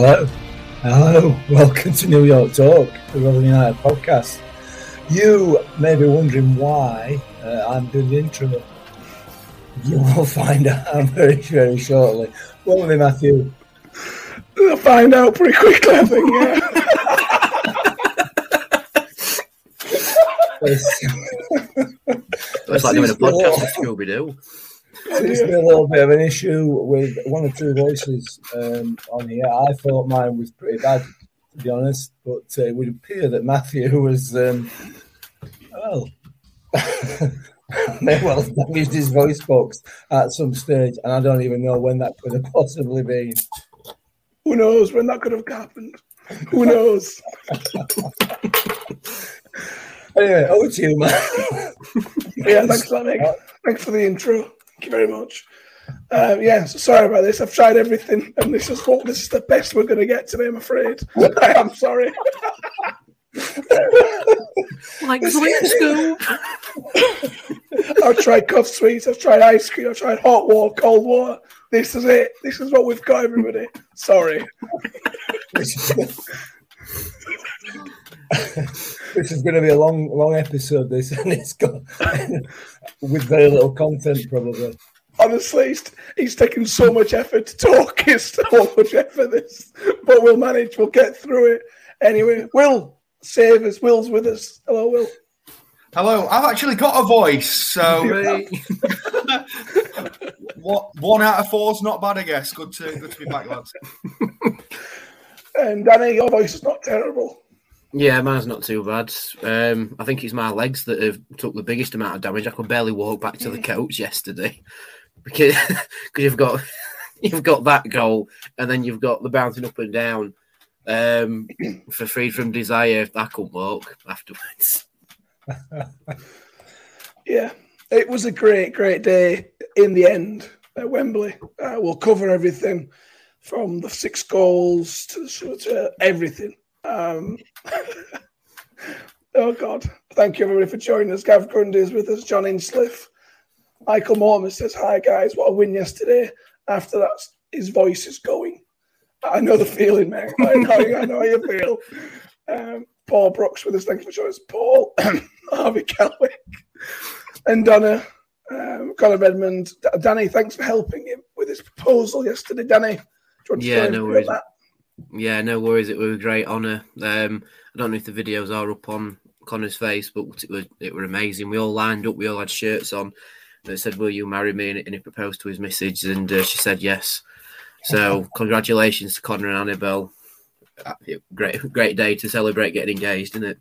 Hello. Hello. Welcome to New York Talk, the Rotherham United podcast. You may be wondering why uh, I'm doing the intro. You will find out very, very shortly. Won't we, Matthew? We'll find out pretty quickly, I think, yeah. It's, It's like doing a podcast with Scooby Doo. It's been a little bit of an issue with one or two voices um, on here. I thought mine was pretty bad, to be honest, but uh, it would appear that Matthew was, um, well, may well have damaged his voice box at some stage, and I don't even know when that could have possibly been. Who knows when that could have happened? Who knows? Anyway, over to you, man. Yeah, thanks for. Thanks for the intro. Thank you very much. Um, yeah, so sorry about this. I've tried everything, and this is what this is the best we're going to get today. I'm afraid. I am sorry. Like Sweet Scoop. I've tried cuff sweets. I've tried ice cream. I've tried hot water, cold water. This is it. This is what we've got, everybody. Sorry. this is going to be a long, long episode. This and it's got with very little content, probably. Honestly, he's, he's taken so much effort to talk. It's so much effort, this. But we'll manage. We'll get through it. Anyway, Will, save us. Will's with us. Hello, Will. Hello, I've actually got a voice, so what one out of four is not bad, I guess. Good to good to be back, lads. And Danny, your voice is not terrible. Yeah, mine's not too bad. Um, I think it's my legs that have took the biggest amount of damage. I could barely walk back to the coach yesterday because because you've got you've got that goal and then you've got the bouncing up and down um, for free from desire. I couldn't walk afterwards. Yeah, it was a great, great day in the end at Wembley. Uh, we'll cover everything from the six goals to, everything. Um, oh, God. Thank you, everybody, for joining us. Gav Grundy is with us, John Insliff. Michael Mortimer says, Hi, guys. What a win yesterday. After that, his voice is going. I know the feeling, man. I know, I know how you feel. Um, Paul Brooks with us. Thank you for joining us. Paul, Harvey Kelwick, and Donna, um, Conor Redmond. Danny, thanks for helping him with his proposal yesterday. Danny, do to Yeah, no worries. about Yeah, no worries. It was a great honour. Um, I don't know if the videos are up on Connor's face, but it was it were amazing. We all lined up. We all had shirts on. That said, "Will you marry me?" And, and he proposed to his missus, and uh, she said yes. So, congratulations to Connor and Annabelle. Uh, Great, great day to celebrate getting engaged, isn't it?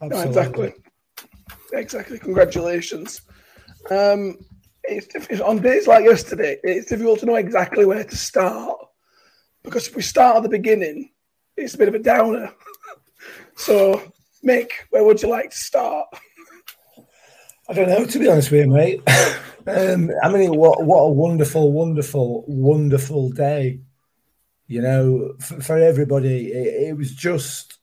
No, exactly. Exactly. Congratulations. Um, it's difficult. on days like yesterday. It's difficult to know exactly where to start because if we start at the beginning, it's a bit of a downer. so, Mick, where would you like to start? I don't know, to be honest with you, mate. um, I mean, what what a wonderful, wonderful, wonderful day. You know, for, for everybody, it, it, was just.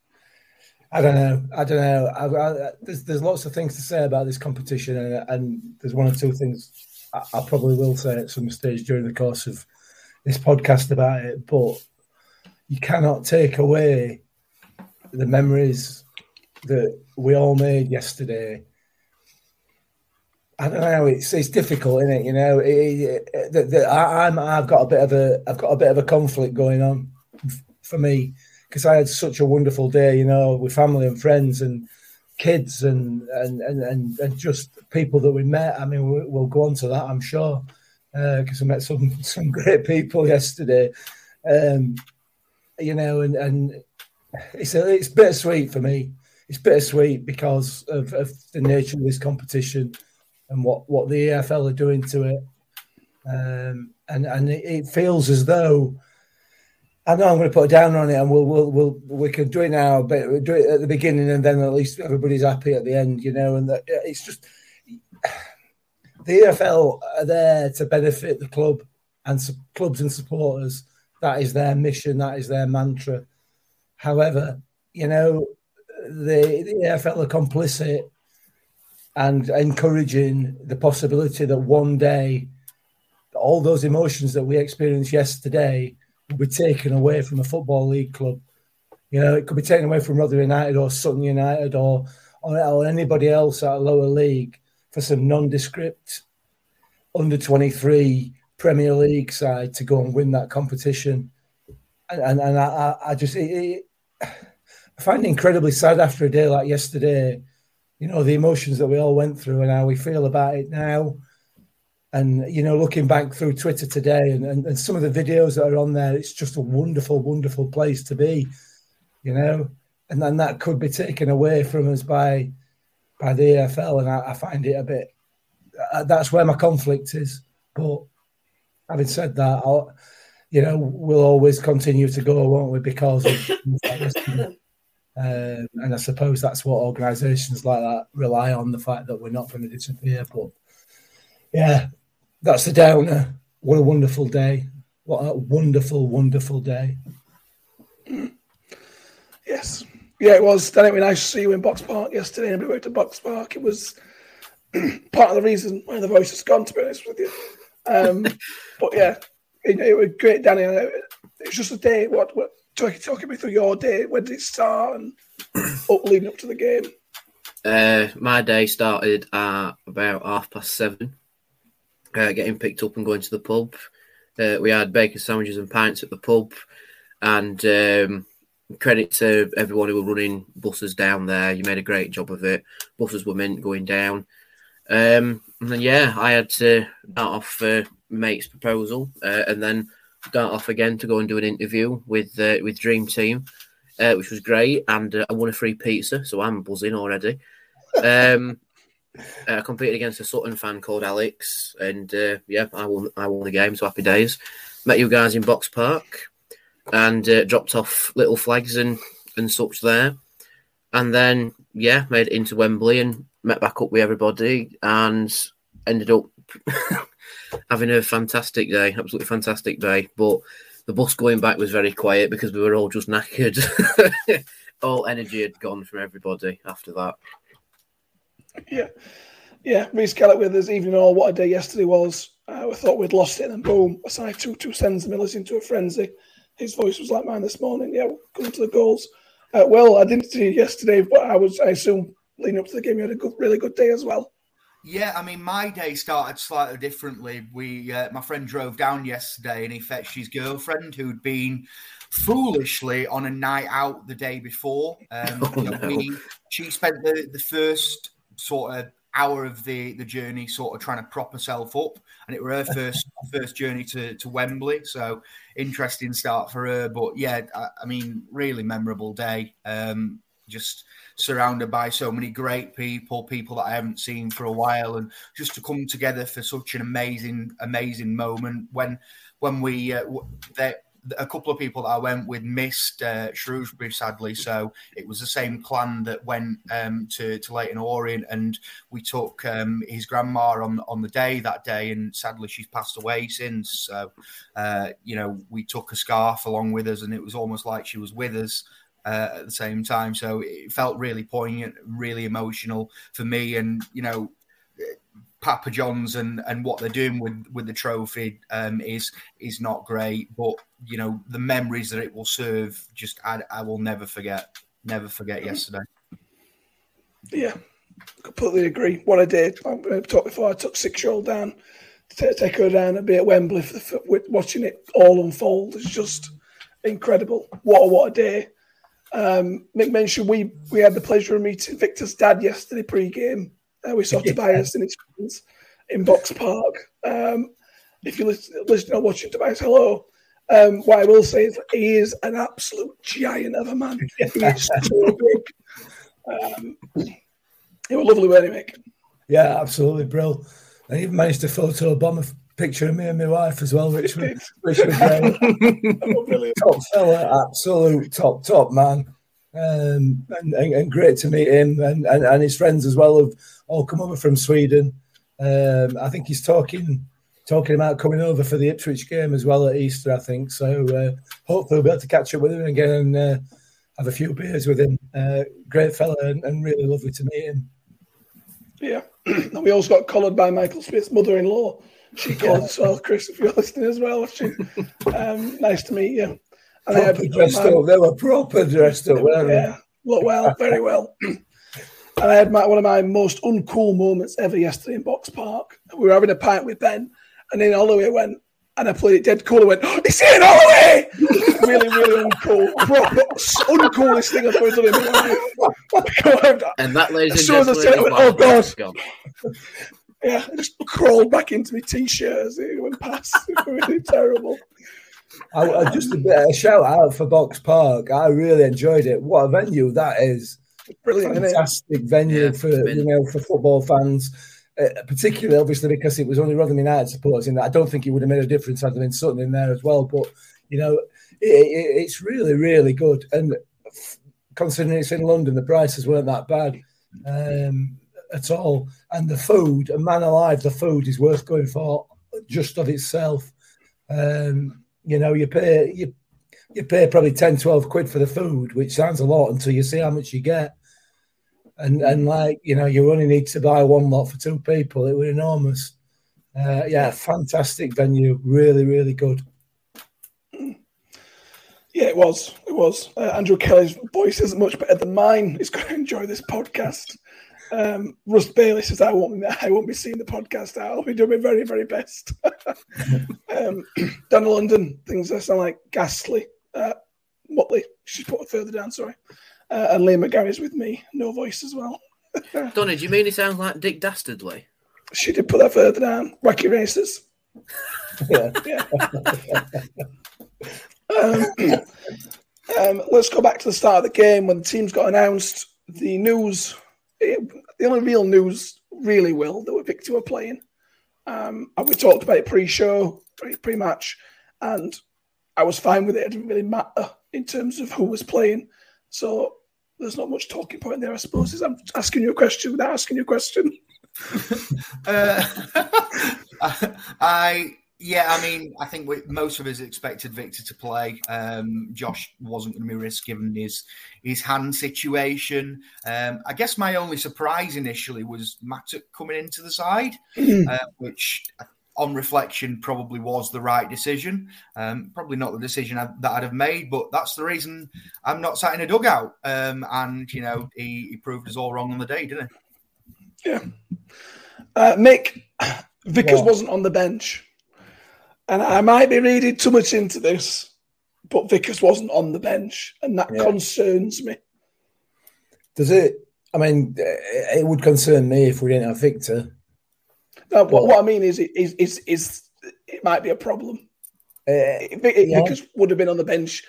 I don't know. I don't know. I, I, there's there's lots of things to say about this competition, and, and there's one or two things I, probably will say at some stage during the course of this podcast about it. But you cannot take away the memories that we all made yesterday I don't know. It's it's difficult, isn't it? You know, it, it, the, the, I, am I've got a bit of a I've got a bit of a conflict going on for me because I had such a wonderful day, you know, with family and friends and kids and and and and, just people that we met. I mean, we'll, we'll go on to that, I'm sure, because uh, I met some some great people yesterday. Um, you know, and and it's a, it's bittersweet for me. It's bittersweet because of, of the nature of this competition and what, what the EFL are doing to it. Um, and and it, it, feels as though I know I'm going to put a down on it, and we'll we'll, we'll we can do it now, but we'll do it at the beginning, and then at least everybody's happy at the end, you know. And it's just the EFL are there to benefit the club and su- clubs and supporters. That is their mission. That is their mantra. However, you know, the, the EFL are complicit and encouraging the possibility that one day all those emotions that we experienced yesterday be taken away from a football league club. You know, it could be taken away from Rotherham United or Sutton United or, or, or anybody else at a lower league for some nondescript under 23 Premier League side to go and win that competition. And, and, and I, I just, it, it, I find it incredibly sad after a day like yesterday you know, the emotions that we all went through and how we feel about it now. And, you know, looking back through Twitter today and, and, and some of the videos that are on there, it's just a wonderful, wonderful place to be, you know, and then that could be taken away from us by by the EFL And I, I find it a bit, uh, that's where my conflict is. But having said that, I'll, you know, we'll always continue to go, won't we? Because of, um, and I suppose that's what organisations like that rely on the fact that we're not going to disappear. But yeah, that's the downer. What a wonderful day. What a wonderful, wonderful day. Yes. Yeah, it was. Then it was nice to see you in Box Park yesterday. And we went to Box Park. It was part of the reason why the voice has gone, to be honest with you. Um, but yeah, it, it was great, Danny. It was just a day. What, what talk, talking me through your day. When did it start and up leading up to the game? Uh, my day started at about half past seven. Uh, getting picked up and going to the pub. Uh, we had bacon sandwiches and pints at the pub, and um, credit to everyone who were running buses down there. You made a great job of it. Buses were meant going down. Um, and then, yeah, I had to start off uh, mate's proposal, uh, and then start off again to go and do an interview with uh, with Dream Team, uh, which was great, and uh, I won a free pizza, so I'm buzzing already. Um, I competed against a Sutton fan called Alex, and uh, yeah, I won. I won the game, so happy days. Met you guys in Box Park, and uh, dropped off little flags and and such there, and then yeah, made it into Wembley and met back up with everybody, and ended up having a fantastic day, absolutely fantastic day. But the bus going back was very quiet because we were all just knackered. all energy had gone from everybody after that. Yeah. Yeah, Reese Kellett with us, even though what a day yesterday was. Uh, we thought we'd lost it, and boom, Osei-Tutu sends me listening to a frenzy. His voice was like mine this morning. Yeah, coming to the goals. Uh, well, I didn't see you yesterday, but I was, I assume, leading up to the game, you had a good, really good day as well. Yeah, I mean, my day started slightly differently. We, uh, my friend drove down yesterday, and he fetched his girlfriend who'd been foolishly on a night out the day before. Um, oh, no. we, she spent the, the first sort of hour of the, the journey sort of trying to prop herself up, and it was her first first journey to, to Wembley. So interesting start for her, but yeah, I, I mean, really memorable day. Um, just surrounded by so many great people, people that I haven't seen for a while, and just to come together for such an amazing, amazing moment when when we uh, a couple of people that I went with missed uh, Shrewsbury sadly, so it was the same clan that went um, to to Leyton Orient, and we took um, his grandma on on the day that day, and sadly she's passed away since. So uh, you know we took a scarf along with us, and it was almost like she was with us. Uh, at the same time, so it felt really poignant, really emotional for me, and you know, Papa John's and and what they're doing with with the trophy um, is is not great, but you know the memories that it will serve, just I, I will never forget, never forget yesterday. Yeah, completely agree. What I did, I talked before. I took six year old down to take her down and be at Wembley for with watching it all unfold. It's just incredible. What a what a day. Um, Mick mentioned we we had the pleasure of meeting Viktor's dad yesterday pre-game. Uh, we saw Tobias and his friends in Box Park. Um, if you listen, listen or watching Tobias, hello. Um, what I will say is he is an absolute giant of a man. He is so big. Um, it was lovely, weren't it, Mick? Yeah, absolutely, Brill. I even managed to photo bomb a picture of me and my wife as well, which was, which was great. top fella, absolute top, top man. Um, and, and, and, great to meet him and, and, and his friends as well have all come over from Sweden. Um, I think he's talking talking about coming over for the Ipswich game as well at Easter, I think. So uh, hopefully we'll be able to catch up with him again and uh, have a few beers with him. Uh, great fella and, and, really lovely to meet him. Yeah. and we also got collared by Michael Smith's mother in law. She called yeah. as well, Chris, if you're listening as well. She, um, nice to meet you. And proper dressed up. They were proper dressed up, weren't yeah, they? Look well, very well. and I had my, one of my most uncool moments ever yesterday in Box Park. We were having a pint with Ben, and then Holloway went, and I played it dead cool. I went, oh, "It's Ian Holloway!" really, really uncool. Proper uncoolest thing I've ever done in my life. and that, ladies and gentlemen, I went, "Oh God!" God. yeah, I just crawled back into my t-shirt as it went past. It was really terrible. I, I, just a bit a shout out for Box Park. I really enjoyed it. What a venue that is! Brilliant, fantastic venue yeah, for you know for football fans. Uh, particularly, obviously, because it was only Rotherham United supporters in that. I don't think it would have made a difference had there been Sutton in there as well. But you know, it, it, it's really, really good. And considering it's in London, the prices weren't that bad um, at all. And the food, a man alive, the food is worth going for just of itself. Um, you know, you pay you you pay probably 10, 12 quid for the food, which sounds a lot until you see how much you get. And and like, you know, you only need to buy one lot for two people. It was enormous. Uh, yeah, fantastic venue. Really, really good. Yeah, it was. It was. Uh, Andrew Kelly's voice isn't much better than mine. He's going to enjoy this podcast. Um, Russ Bailey says, "I won't be. I won't be seeing the podcast. I'll be doing my very, very best." um, down in London, things that sound like ghastly. Uh, Motley, she's put it further down. Sorry, uh, and Liam McGarry's with me, no voice as well. Donny, do you mean he sounds like Dick Dastardly? She did put that further down. Wacky races. yeah. yeah. um, um, let's go back to the start of the game when the teams got announced. The news it, the only real news, really, will that Viktor were playing. Um, and we talked about it pre-show, pre-match, and I was fine with it. It didn't really matter in terms of who was playing. So there's not much talking point there, I suppose. Is I'm asking you a question without asking you a question. uh, I yeah, I mean, I think we, most of us expected Viktor to play. Um, Josh wasn't going to be risked given his his hand situation. Um, I guess my only surprise initially was Mattock coming into the side, uh, which on reflection probably was the right decision. Um, probably not the decision I, that I'd have made, but that's the reason I'm not sat in a dugout. Um, and you know, he, he, proved us all wrong on the day, didn't he? Yeah. Uh, Mick Vickers wasn't on the bench and I might be reading too much into this, but Vickers wasn't on the bench, and that yeah. concerns me. Does it? I mean, it would concern me if we didn't have Viktor. No, what, what I mean is, is, is, is it might be a problem. Uh, Vickers yeah. would have been on the bench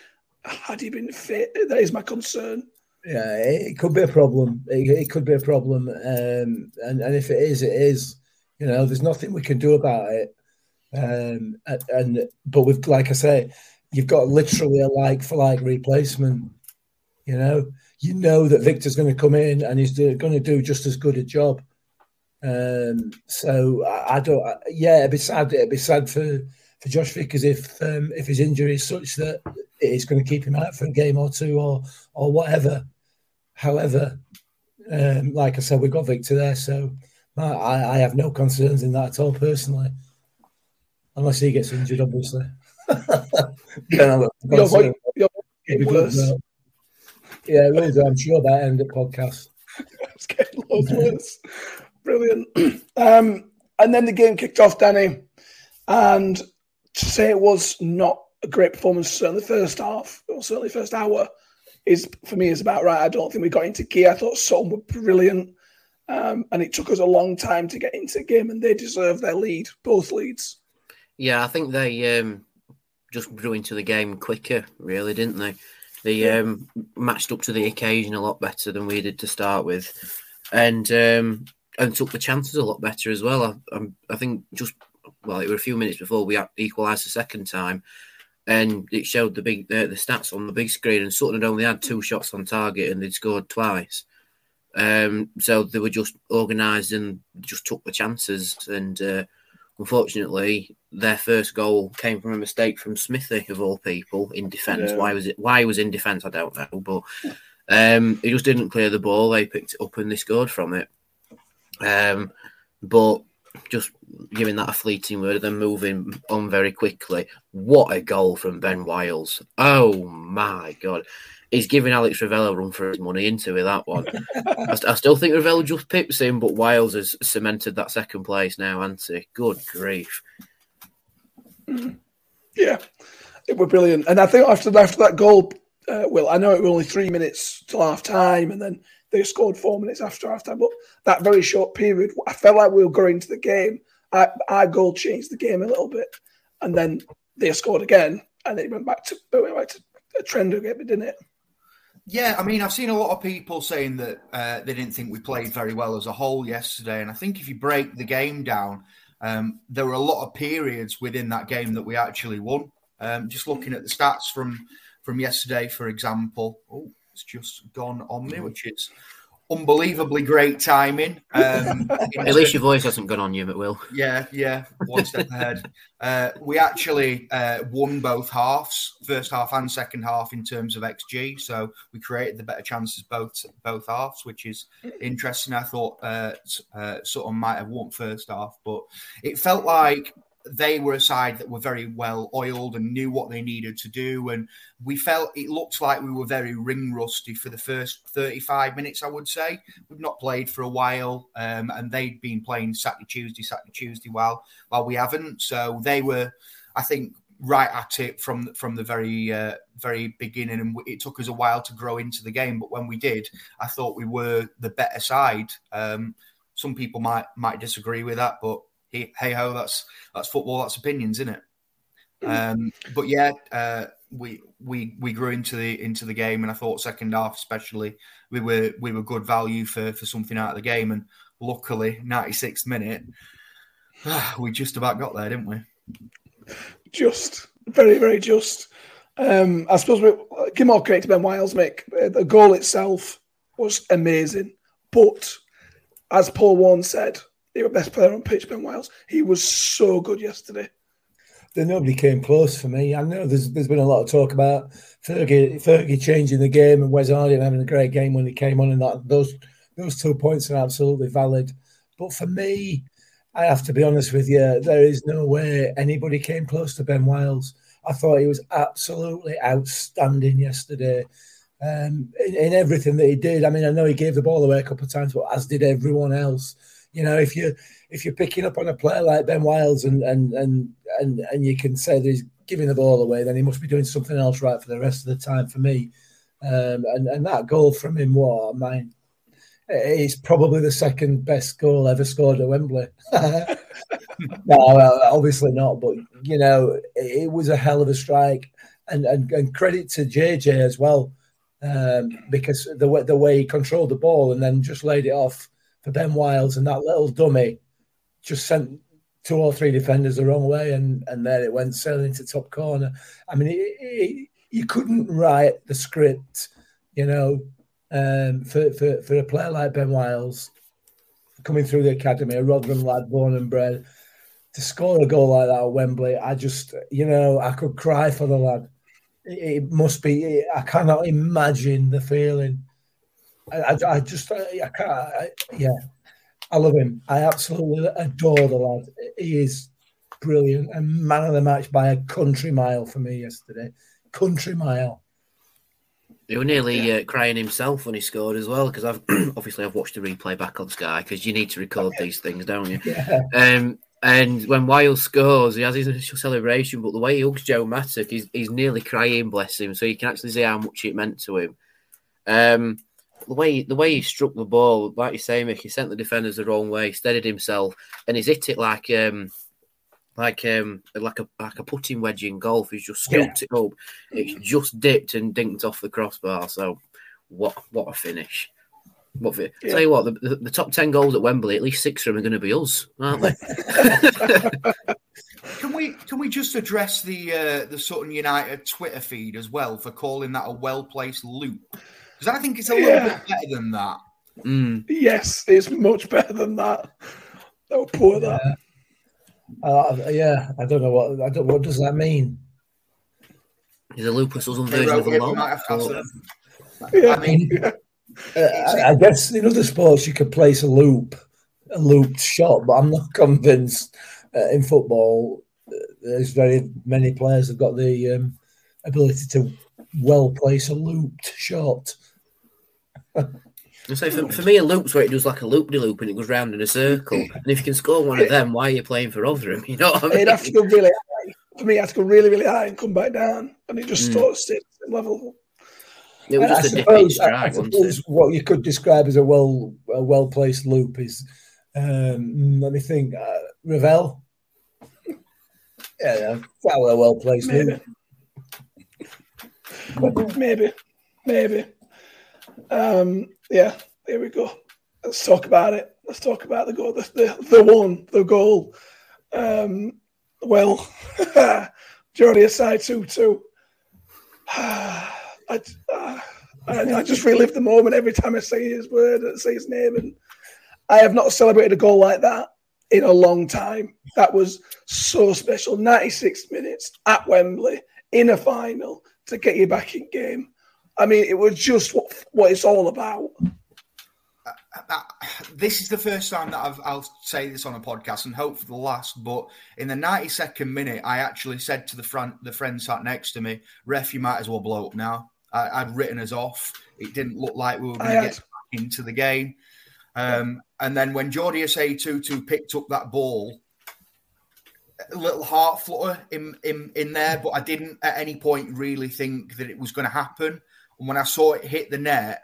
had he been fit. That is my concern. Yeah, it could be a problem. It, it could be a problem, um, and and if it is, it is. You know, there's nothing we can do about it. Um, and, but with like I say, you've got literally a like for like replacement. You know, you know that Viktor's going to come in and he's going to do just as good a job. Um, so I, I don't. Yeah, it'd be sad. It'd be sad for for Josh Vickers if um, if his injury is such that it's going to keep him out for a game or two or or whatever. However, um, like I said, we've got Viktor there, so I, I have no concerns in that at all personally, unless he gets injured, obviously. yeah, Your voice- your voice worse. yeah, it will do. I'm sure that end the podcast. It's getting loads worse. Brilliant. Um, and then the game kicked off, Danny. And to say it was not a great performance, certainly first half, or certainly first hour, is for me is about right. I don't think we got into gear. I thought Sutton were brilliant. Um, and it took us a long time to get into the game, and they deserve their lead, both leads. Yeah, I think they um, just grew into the game quicker, really, didn't they? They um, matched up to the occasion a lot better than we did to start with, and um, and took the chances a lot better as well. I, I think just well, it were a few minutes before we equalised the second time, and it showed the big uh, the stats on the big screen. And Sutton had only had two shots on target, and they'd scored twice. Um, so they were just organised and just took the chances. And uh, unfortunately, their first goal came from a mistake from Smithy of all people in defence. Yeah. Why was it? Why he was in defence? I don't know, but um, he just didn't clear the ball. They picked it up and they scored from it. Um, but just giving that a fleeting word, then moving on very quickly. What a goal from Ben Wiles! Oh my god, he's giving Alex Ravello a run for his money into with that one. I, st- I still think Ravello just pips him, but Wiles has cemented that second place now, hasn't he? Good grief! Yeah, it were brilliant. And I think after after that goal, uh, well, I know it were only three minutes till half time, and then they scored four minutes after half time. But that very short period, I felt like we were going into the game. Our, our goal changed the game a little bit, and then they scored again, and it went back to it went back to a trend again, didn't it? Yeah, I mean, I've seen a lot of people saying that uh, they didn't think we played very well as a whole yesterday. And I think if you break the game down, um, there were a lot of periods within that game that we actually won. Um, just looking at the stats from from yesterday, for example, oh, it's just gone on me, which is unbelievably great timing. Um, At least your voice hasn't gone on you, McWill. yeah, yeah, one step ahead. Uh, we actually uh, won both halves, first half and second half, in terms of XG. So we created the better chances both both halves, which is interesting. I thought uh, S- uh, Sutton might have won first half, but it felt like they were a side that were very well oiled and knew what they needed to do. And we felt it looked like we were very ring rusty for the first 35 minutes, I would say. We've not played for a while, um, and they'd been playing Saturday, Tuesday, Saturday, Tuesday while, while we haven't. So they were, I think, right at it from from the very uh, very beginning, and it took us a while to grow into the game. But when we did, I thought we were the better side. Um, some people might might disagree with that, but hey, hey ho, that's that's football, that's opinions, isn't it? Um, but yeah, uh, we we we grew into the into the game, and I thought second half especially we were we were good value for for something out of the game, and luckily 96th minute we just about got there, didn't we? Just very, very just. Um, I suppose we give more credit to Ben Wiles, Mick. Uh, The goal itself was amazing, but as Paul Warne said, he was best player on pitch. Ben Wiles, he was so good yesterday. Then nobody came close for me. I know there's there's been a lot of talk about Fergie Fergie changing the game and Wes having a great game when he came on, and that those those two points are absolutely valid. But for me, I have to be honest with you, there is no way anybody came close to Ben Wiles. I thought he was absolutely outstanding yesterday. Um, in, in everything that he did. I mean, I know he gave the ball away a couple of times, but as did everyone else. You know, if you if you're picking up on a player like Ben Wiles and and and and, and you can say that he's giving the ball away, then he must be doing something else right for the rest of the time. For me, um, and and that goal from him, what I mean, it's probably the second best goal ever scored at Wembley. no, obviously not, but you know, it, it was a hell of a strike, and and, and credit to JJ as well, um, because the way the way he controlled the ball and then just laid it off for Ben Wiles and that little dummy just sent two or three defenders the wrong way, and and there it went sailing into top corner. I mean, it, it, you couldn't write the script, you know, um, for, for for a player like Ben Wiles coming through the academy, a Rotherham lad, born and bred, to score a goal like that at Wembley. I just, you know, I could cry for the lad. It, it must be. I cannot imagine the feeling. I, I, just, I can't. I, yeah, I love him. I absolutely adore the lad. He is brilliant and man of the match by a country mile for me yesterday. Country mile. He was nearly uh, crying himself when he scored as well because I've obviously I've watched the replay back on Sky because you need to record these things, don't you? Yeah. Um, and when Wiles scores, he has his initial celebration, but the way he hugs Joe Mattock, he's, he's nearly crying, bless him. So you can actually see how much it meant to him. Um, the way the way he struck the ball, like you say, Mick, he sent the defenders the wrong way, steadied himself, and he's hit it like um like um like a like a putting wedge in golf. He's just scooped it up. It's just dipped and dinked off the crossbar. So what what a finish. What for, Yeah. tell you what, the, the, the top ten goals at Wembley, at least six of them are going to be us, aren't they? Can we can we just address the uh, the Sutton United Twitter feed as well for calling that a well placed loop? Because I think it's a little Yeah. bit better than that. Mm. Yes, it's much better than that. Oh, poor that. Uh, yeah, I don't know what. I don't. What does that mean? He's a Lupus Southern They version of a it, we lob. might have to ask So- them. Yeah. I mean, Uh, I, I guess in other sports you could place a loop, a looped shot, but I'm not convinced uh, in football. uh, There's very many players have got the um, ability to well place a looped shot. I say for, for me, a loop's where it does like a loop de loop and it goes round in a circle. And if you can score one of them, why are you playing for Rotherham? You know what I mean? It'd have to go really high. For me, it has to go really, really high and come back down. And it just Mm. sort of stays at the same level. It was I just a dipping suppose, I, I strike, wasn't suppose it? what you could describe as a well a well placed loop is. Um, let me think. Uh, Revell. Yeah, yeah, that was a well placed Maybe. loop. maybe. Maybe. Um, yeah, there we go. Let's talk about it. Let's talk about the goal. The, the, the one, the goal. Um, well, Jordi Osei-Tutu. I, uh, I, I just relive the moment every time I say his word and say his name. And I have not celebrated a goal like that in a long time. That was so special. 96 minutes at Wembley in a final to get you back in game. I mean, it was just what, what it's all about. that, this is the first time that I've, I'll say this on a podcast and hope for the last. But in the 92nd minute, I actually said to the front, the friend sat next to me, "Ref, you might as well blow up now." I, I'd written us off. It didn't look like we were going to get back into the game. Um, and then when Jordi Tutu picked up that ball, a little heart flutter in, in in there, but I didn't at any point really think that it was going to happen. And when I saw it hit the net,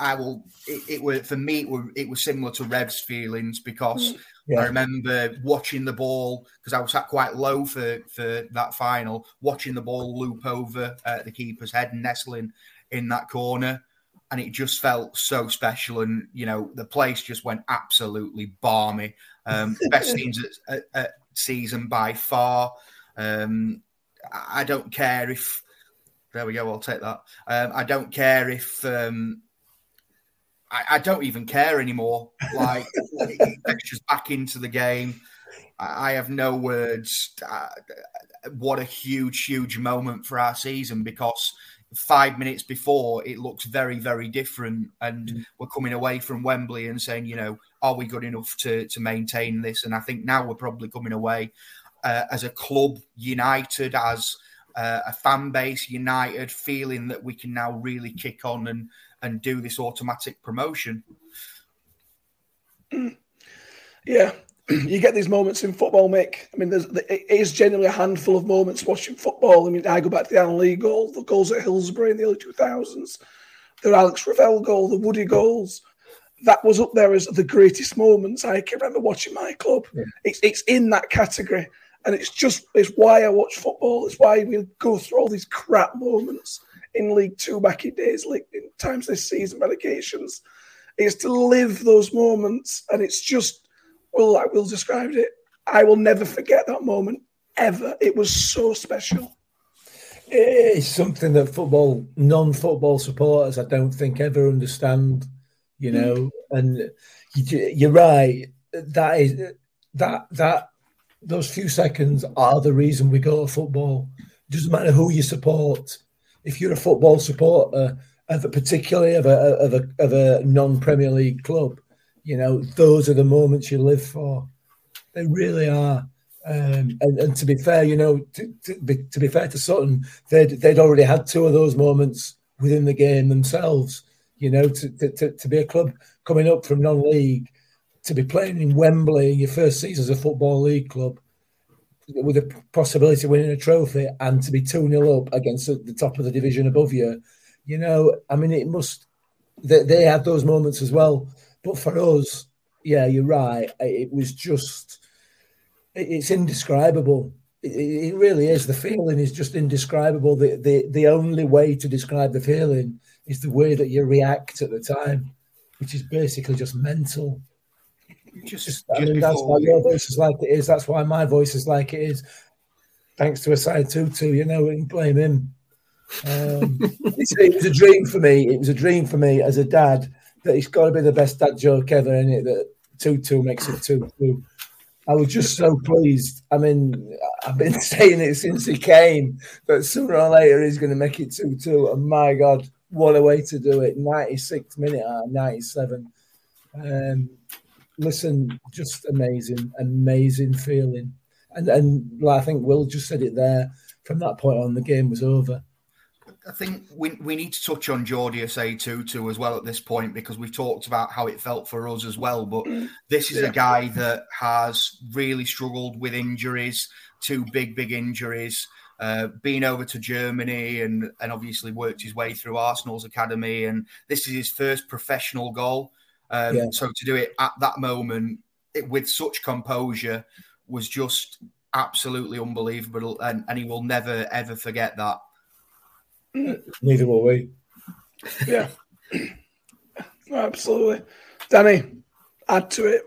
I will. It, it was for me. It was, it was similar to Rev's feelings because Yeah. I remember watching the ball because I was sat quite low for for that final, watching the ball loop over uh, the keeper's head and nestling in that corner, and it just felt so special. And you know, the place just went absolutely balmy. Um, best scenes at, at, at season by far. Um, I I don't care if. There we go. I'll take that. Um, I don't care if. Um, I, I don't even care anymore. Like just back into the game. I, I have no words. Uh, what a huge, huge moment for our season because five minutes before it looks very, very different, and we're coming away from Wembley and saying, you know, are we good enough to to maintain this? And I think now we're probably coming away uh, as a club united, as uh, a fan base united, feeling that we can now really kick on and and do this automatic promotion. Yeah, you get these moments in football, Mick. I mean, there's it is generally a handful of moments watching football. I mean, I go back to the Alan Lee goal, the goals at Hillsborough in the early 2000s, the Alex Revell goal, the Woody goals. That was up there as the greatest moments I can remember watching my club. It's it's in that category, and it's just it's why I watch football. It's why we go through all these crap moments in League Two back in days, like in times this season relegations. It's to live those moments, and it's just well, like Will described it. I will never forget that moment ever. It was so special. It's something that football, non-football supporters, I don't think ever understand. You mm. know, and you, you're right. That is that that those few seconds are the reason we go to football. It doesn't matter who you support. If you're a football supporter, of a, particularly of a of a of a non-Premier League club, you know those are the moments you live for. They really are. Um, and, and to be fair, you know, to, to, be, to be fair to Sutton, they'd they'd already had two of those moments within the game themselves. You know, to to, to be a club coming up from non-league, to be playing in Wembley in your first season as a football league club, with the possibility of winning a trophy, and to be two 0 up against the top of the division above you, you know, I mean, it must. They, they had those moments as well, but for us, yeah, you're right. It was just it's indescribable. It, really is. The feeling is just indescribable. The, the the only way to describe the feeling is the way that you react at the time, which is basically just mental. Just, just I mean, that's why your voice is like it is. That's why my voice is like it is. Thanks to Osei-Tutu, you know, we can blame him. Um, it was a dream for me. It was a dream for me as a dad that it's got to be the best dad joke ever, in it? That Tutu makes it two two. I was just so pleased. I mean, I've been saying it since he came that sooner or later he's going to make it 2 2. And my God, what a way to do it. 96 minute out of 97. Um, listen, just amazing, amazing feeling. And, and I think Will just said it there. From that point on, the game was over. I think we, we need to touch on Jordi Osei-Tutu as well at this point because we've talked about how it felt for us as well. But this is yeah. a guy that has really struggled with injuries, two big, big injuries. Uh, been over to Germany and and obviously worked his way through Arsenal's academy, and this is his first professional goal. Um, yeah. So to do it at that moment it, with such composure was just absolutely unbelievable, and, and he will never ever forget that. Neither will we. Yeah, absolutely. Danny, add to it.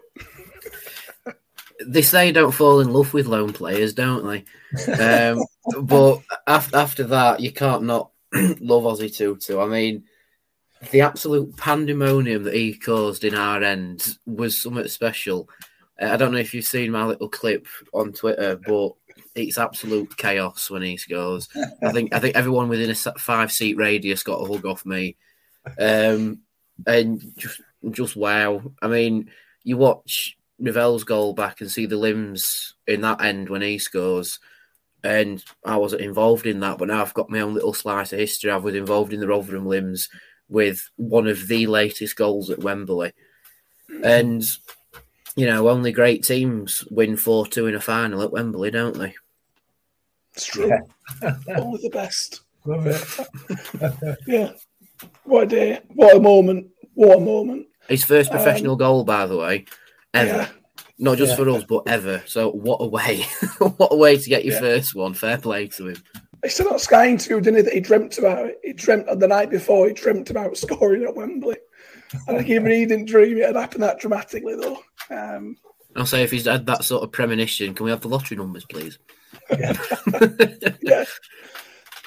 they say you don't fall in love with lone players, don't they? Um, but after after that, you can't not love Ozzy Tutu. I mean, the absolute pandemonium that he caused in our end was something special. Uh, I don't know if you've seen my little clip on Twitter, but it's absolute chaos when he scores. I think I think everyone within a five seat radius got a hug off me, um, and just just wow. I mean, you watch Revell's goal back and see the limbs in that end when he scores. And I wasn't involved in that, but now I've got my own little slice of history. I was involved in the Rotherham limbs with one of the latest goals at Wembley. And, you know, only great teams win 4 2 in a final at Wembley, don't they? It's true. Yeah. Only the best. yeah. What a day. What a moment. What a moment. His first um, professional um, goal, by the way, ever. Yeah. Not just yeah. for us, but ever. So what a way. what a way to get your first one. Fair play to him. He said that Sky interview, didn't he, that he dreamt about it. He dreamt on the night before, he dreamt about scoring at Wembley. I think even he didn't dream it had happened that dramatically, though. Um, I'll say if he's had that sort of premonition, can we have the lottery numbers, please? Yeah. yeah.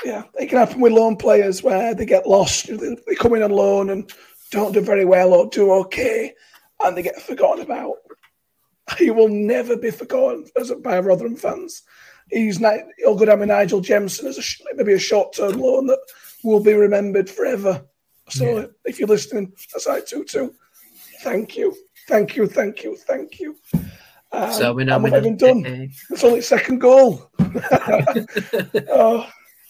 Yeah. It can happen with loan players where they get lost. They come in on loan and don't do very well or do okay and they get forgotten about. He will never be forgotten as by Rotherham fans. He's not, he'll go down with Nigel Jemson as a, maybe a short term loan that will be remembered forever. So yeah. if you're listening, Osei-Tutu, thank you, thank you, thank you, thank you. Um, so we're not even done. It's only second goal. oh,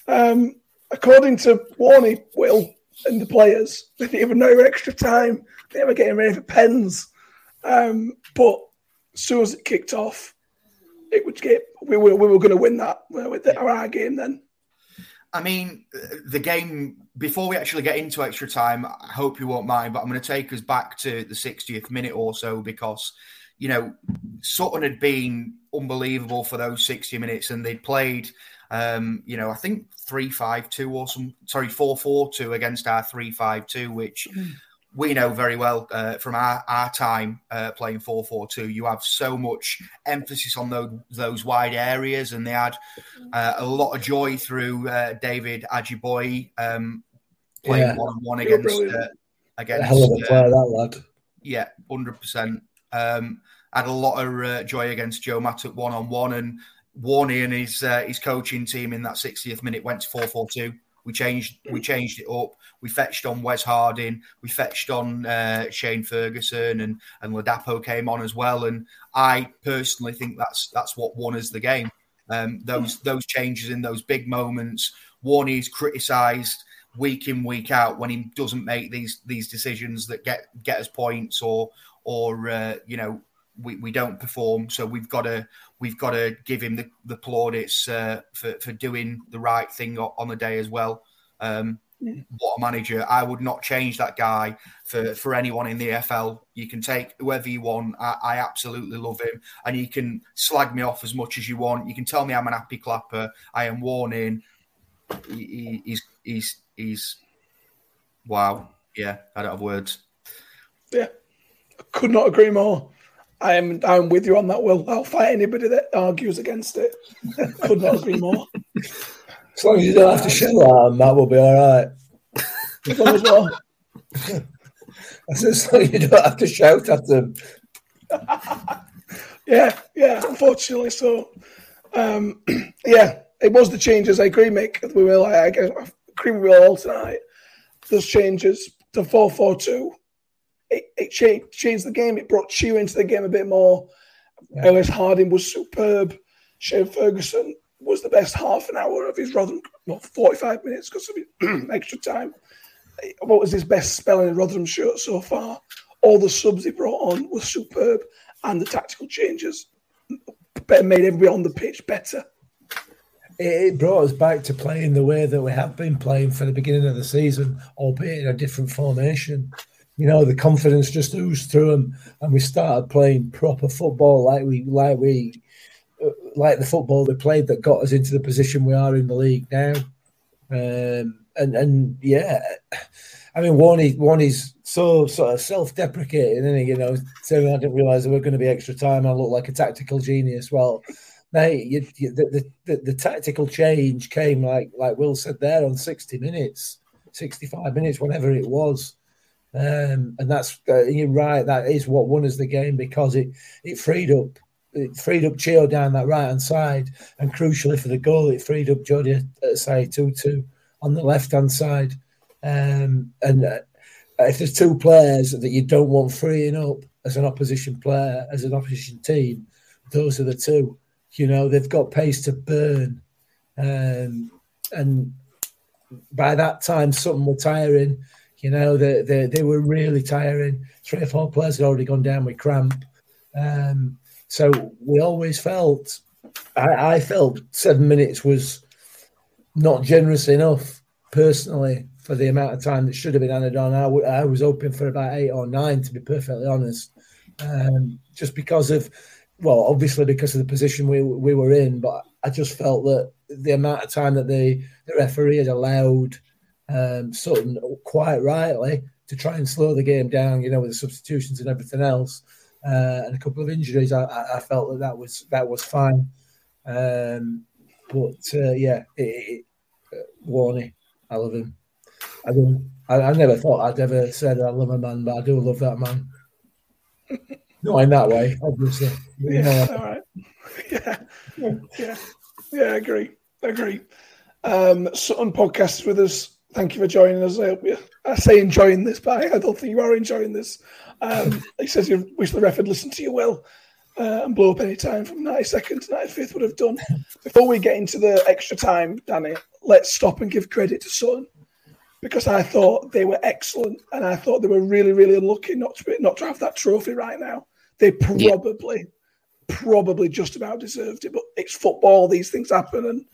um, according to Warney, Will and the players, they didn't even know extra time. They were getting ready for pens. Um, but as soon as it kicked off, it we were we were going to win that with our game then. I mean, the game before we actually get into extra time, I hope you won't mind, but I'm going to take us back to the 60th minute or so because you know, Sutton had been unbelievable for those 60 minutes and they'd played, um, you know, I think three five two or some, sorry, 4 4 2 against our three five two, which mm. We know very well uh, from our, our time uh, playing 4-4-2 you have so much emphasis on those, those wide areas and they had uh, a lot of joy through uh, david ajiboye um, playing Yeah. one-on-one You're against brilliant. uh, against hell of a uh, player, that lad. yeah, hundred percent. Um, had a lot of uh, joy against Joe Mattock one on one, and Warney and his uh, his coaching team in that 60th minute went to four four two. We changed we changed it up. We fetched on Wes Harding. We fetched on uh, Shane Ferguson, and and Ladapo came on as well. And I personally think that's that's what won us the game. Um, those those changes in those big moments. Warney's criticised week in week out when he doesn't make these these decisions that get get us points or or uh, you know we, we don't perform so we've got to we've got to give him the, the plaudits uh, for, for doing the right thing on the day as well um, what a manager. I would not change that guy for for anyone in the EFL you can take whoever you want. I, I absolutely love him. And you can slag me off as much as you want. You can tell me I'm an happy clapper. I am warning he, he, he's he's he's wow. Yeah I don't have words. Yeah, I could not agree more. I am I'm with you on that. Will. I'll fight anybody that argues against it. could not agree more. As long as you don't have to that, and that will be all right. As long as well. I said, as long as you don't have to shout at them. Yeah, yeah. Unfortunately, so um, yeah, it was the changes. I agree, Mick. We will. I, I agree with Will all tonight. Those changes to four four two. It, it changed, changed the game. It brought Chew into the game a bit more. Ellis Harding was superb. Shane Ferguson was the best half an hour of his Rotherham, well, 45 minutes because of extra time. What was his best spell in a Rotherham shirt so far? All the subs he brought on were superb, and the tactical changes made everybody on the pitch better. It, brought us back to playing the way that we have been playing for the beginning of the season, albeit in a different formation. You know, the confidence just oozed through them, and we started playing proper football like we like we like the football they played that got us into the position we are in the league now. Um, and and yeah, I mean, one is so sort of self-deprecating, and you know, saying I didn't realise there were going to be extra time. I look like a tactical genius. Well, mate, you, you, the, the, the the tactical change came like like Will said there on sixty minutes, sixty-five minutes, whatever it was. Um, and that's uh, you're right. That is what won us the game because it it freed up it freed up Chio down that right hand side, and crucially for the goal, it freed up Jody side two two on the left hand side. Um, and uh, if there's two players that you don't want freeing up as an opposition player, as an opposition team, those are the two. You know, they've got pace to burn. Um, and by that time, something were tiring. You know, they, they, they were really tiring. Three or four players had already gone down with cramp. Um, so we always felt, I, I felt seven minutes was not generous enough personally for the amount of time that should have been added on. I, w- I was hoping for about eight or nine, to be perfectly honest, um, just because of, well, obviously because of the position we we were in. But I just felt that the amount of time that the the referee had allowed um, Sutton quite rightly to try and slow the game down, you know, with the substitutions and everything else, uh, and a couple of injuries, I, I felt that that was that was fine. Um, but uh, yeah, it, it, uh, Warney, I love him. I do. I, I never thought I'd ever said I love a man, but I do love that man. Not in that way, obviously. Yeah, know, all right. Yeah, yeah, yeah. I agree. I agree. Um, Sutton podcast is with us. Thank you for joining us. I hope you. I say enjoying this, but I don't think you are enjoying this. Um, he says you wish the ref had listened to you well uh, and blow up any time from 92nd to 95th would have done. Before we get into the extra time, Danny, let's stop and give credit to Sutton because I thought they were excellent and I thought they were really, really unlucky not to be, not to have that trophy right now. They probably, probably just about deserved it, but it's football. These things happen, and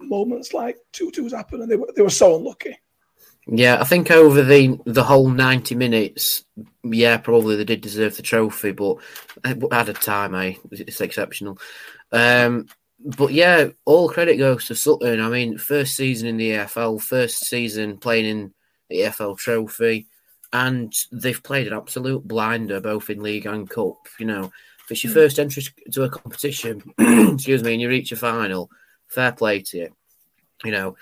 moments like Tutu's happen, and they were they were so unlucky. Yeah, I think over the the whole ninety minutes, yeah, probably they did deserve the trophy, but at a time, eh, it's exceptional. Um, but yeah, all credit goes to Sutton. I mean, first season in the EFL, first season playing in the EFL trophy. and they've played an absolute blinder both in league and cup. You know, if it's your first entry to a competition, excuse me, and you reach a final, fair play to you. You know,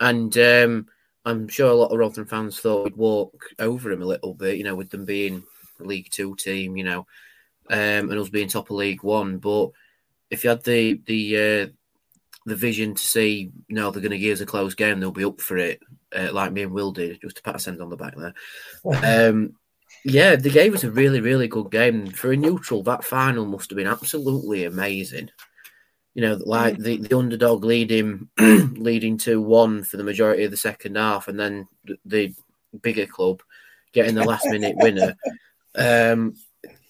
and um, I'm sure a lot of Rotherham fans thought we'd walk over him a little bit. You know, with them being League Two team, you know, um, and us being top of League One. But if you had the the uh, the vision to see, no, they're going to give us a close game, they'll be up for it, uh, like me and Will did, just to pat a send on the back there. Um, yeah, the game was a really, really good game. For a neutral, that final must have been absolutely amazing. You know, like the, the underdog leading leading to one for the majority of the second half, and then the, bigger club getting the last minute winner. Um,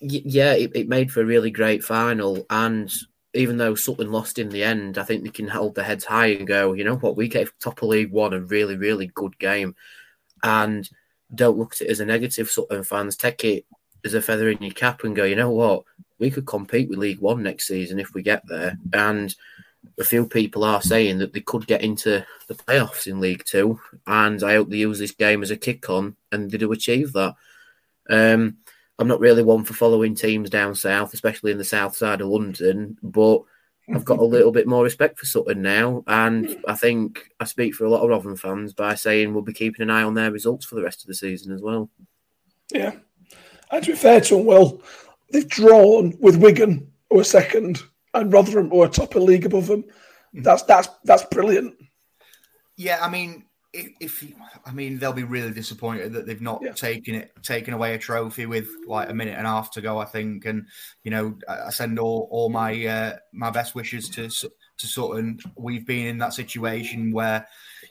y- yeah, it, it made for a really great final, and even though Sutton lost in the end, I think they can hold their heads high and go, you know what, we gave top of League One a really, really good game. And don't look at it as a negative, Sutton fans. Take it as a feather in your cap and go, you know what, we could compete with League One next season if we get there. And a few people are saying that they could get into the playoffs in League Two. And I hope they use this game as a kick on and they do achieve that. Um, I'm not really one for following teams down south, especially in the south side of London, but I've got a little bit more respect for Sutton now. And I think I speak for a lot of Rotherham fans by saying we'll be keeping an eye on their results for the rest of the season as well. Yeah. And to be fair to them, well, they've drawn with Wigan, who are second, and Rotherham, who are top of league above them. That's that's that's brilliant. Yeah, I mean, if, if I mean they'll be really disappointed that they've not Yeah. taken it, taken away a trophy with like a minute and a half to go. I think, and you know, I send all all my uh, my best wishes to to Sutton. We've been in that situation where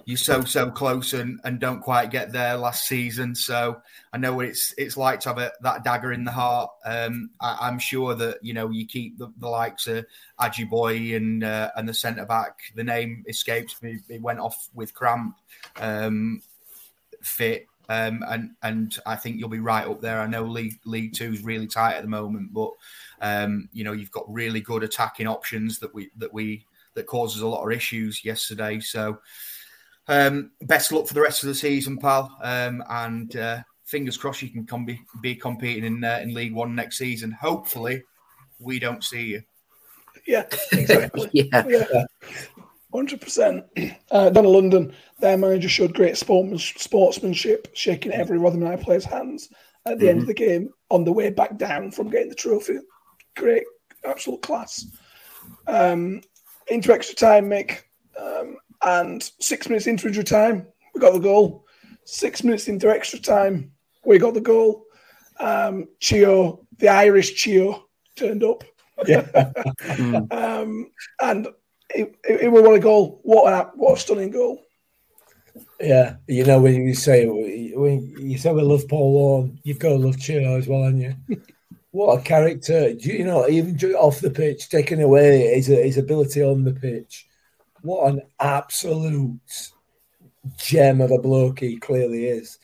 you're so so close and, and don't quite get there last season. So I know what it's it's like to have a, that dagger in the heart. Um, I, I'm sure that you know you keep the, the likes of Ajiboye and uh, and the centre back. The name escapes me. It went off with cramp. Um, fit. Um, and and I think you'll be right up there. I know League League Two is really tight at the moment, but um, you know you've got really good attacking options that we that we that causes a lot of issues yesterday. So um, best luck for the rest of the season, pal. Um, and uh, fingers crossed you can com- be, be competing in uh, in League One next season. Hopefully, we don't see you. Yeah, exactly. Yeah. yeah. Hundred percent. Uh, down in London, their manager showed great sportsmanship, shaking every Rotherham United player's hands at the end of the game on the way back down from getting the trophy. Great, absolute class. Um, into extra time, Mick, um, and six minutes into injury time, we got the goal. Six minutes into extra time, we got the goal. Um, Chio, the Irish Chio, turned up. Yeah. Um, and it, it, it was what a goal. What a, what a stunning goal. Yeah, you know when you say when you say we love Paul Warne, you've got to love Chio as well, haven't you? what a character! You know, even off the pitch, taking away his his ability on the pitch. What an absolute gem of a bloke he clearly is.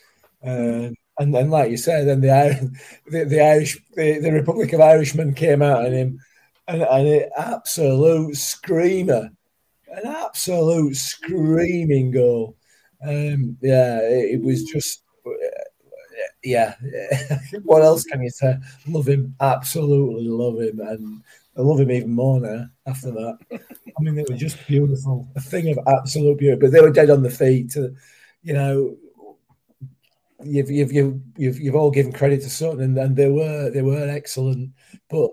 Um, and then, like you said, then the the, the Irish the, the Republic of Irishmen came out on him, and, an absolute screamer, an absolute screaming goal. Um, yeah, it, it was just, yeah. what else can you say? Love him, absolutely love him, and I love him even more now after that. I mean, they were just beautiful, a thing of absolute beauty. But they were dead on the feet. To, you know, you've you've you've you've, you've all given credit to Sutton, and, and they were they were excellent, but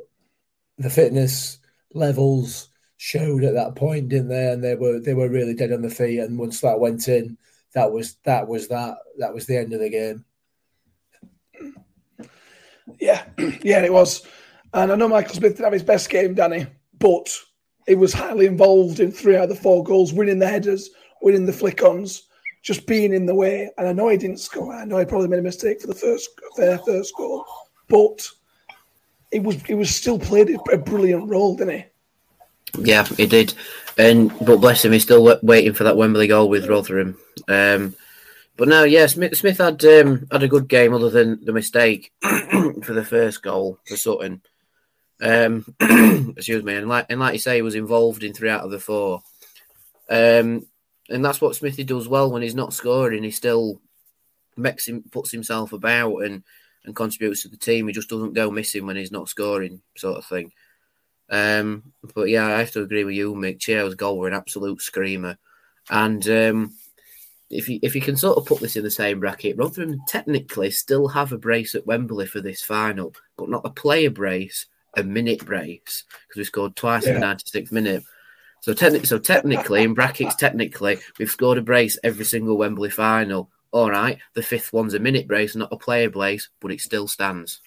the fitness levels showed at that point, didn't they? And they were they were really dead on the feet. And once that went in, that was that was that that was the end of the game. Yeah, yeah, it was. And I know Michael Smith didn't have his best game, Danny, but he was highly involved in three out of the four goals, winning the headers, winning the flick-ons, just being in the way. And I know he didn't score. I know he probably made a mistake for the first their first goal, but it was it was still played a brilliant role, didn't he? Yeah, he did. And but bless him, he's still waiting for that Wembley goal with Rotherham. Um, but no, yeah, Smith, Smith had um, had a good game other than the mistake for the first goal for Sutton. Um, excuse me, and like and like you say, he was involved in three out of the four. Um, and that's what Smithy does well when he's not scoring. He still makes him puts himself about and and contributes to the team. He just doesn't go missing when he's not scoring, sort of thing. Um, but yeah, I have to agree with you, Mick. Chio's goal were an absolute screamer, and um, if you if you can sort of put this in the same bracket, Rotherham technically still have a brace at Wembley for this final, but not a player brace, a minute brace because we scored twice in the Yeah. 96th minute. So, techni- so technically, in brackets, technically, we've scored a brace every single Wembley final. All right, the fifth one's a minute brace, not a player brace, but it still stands.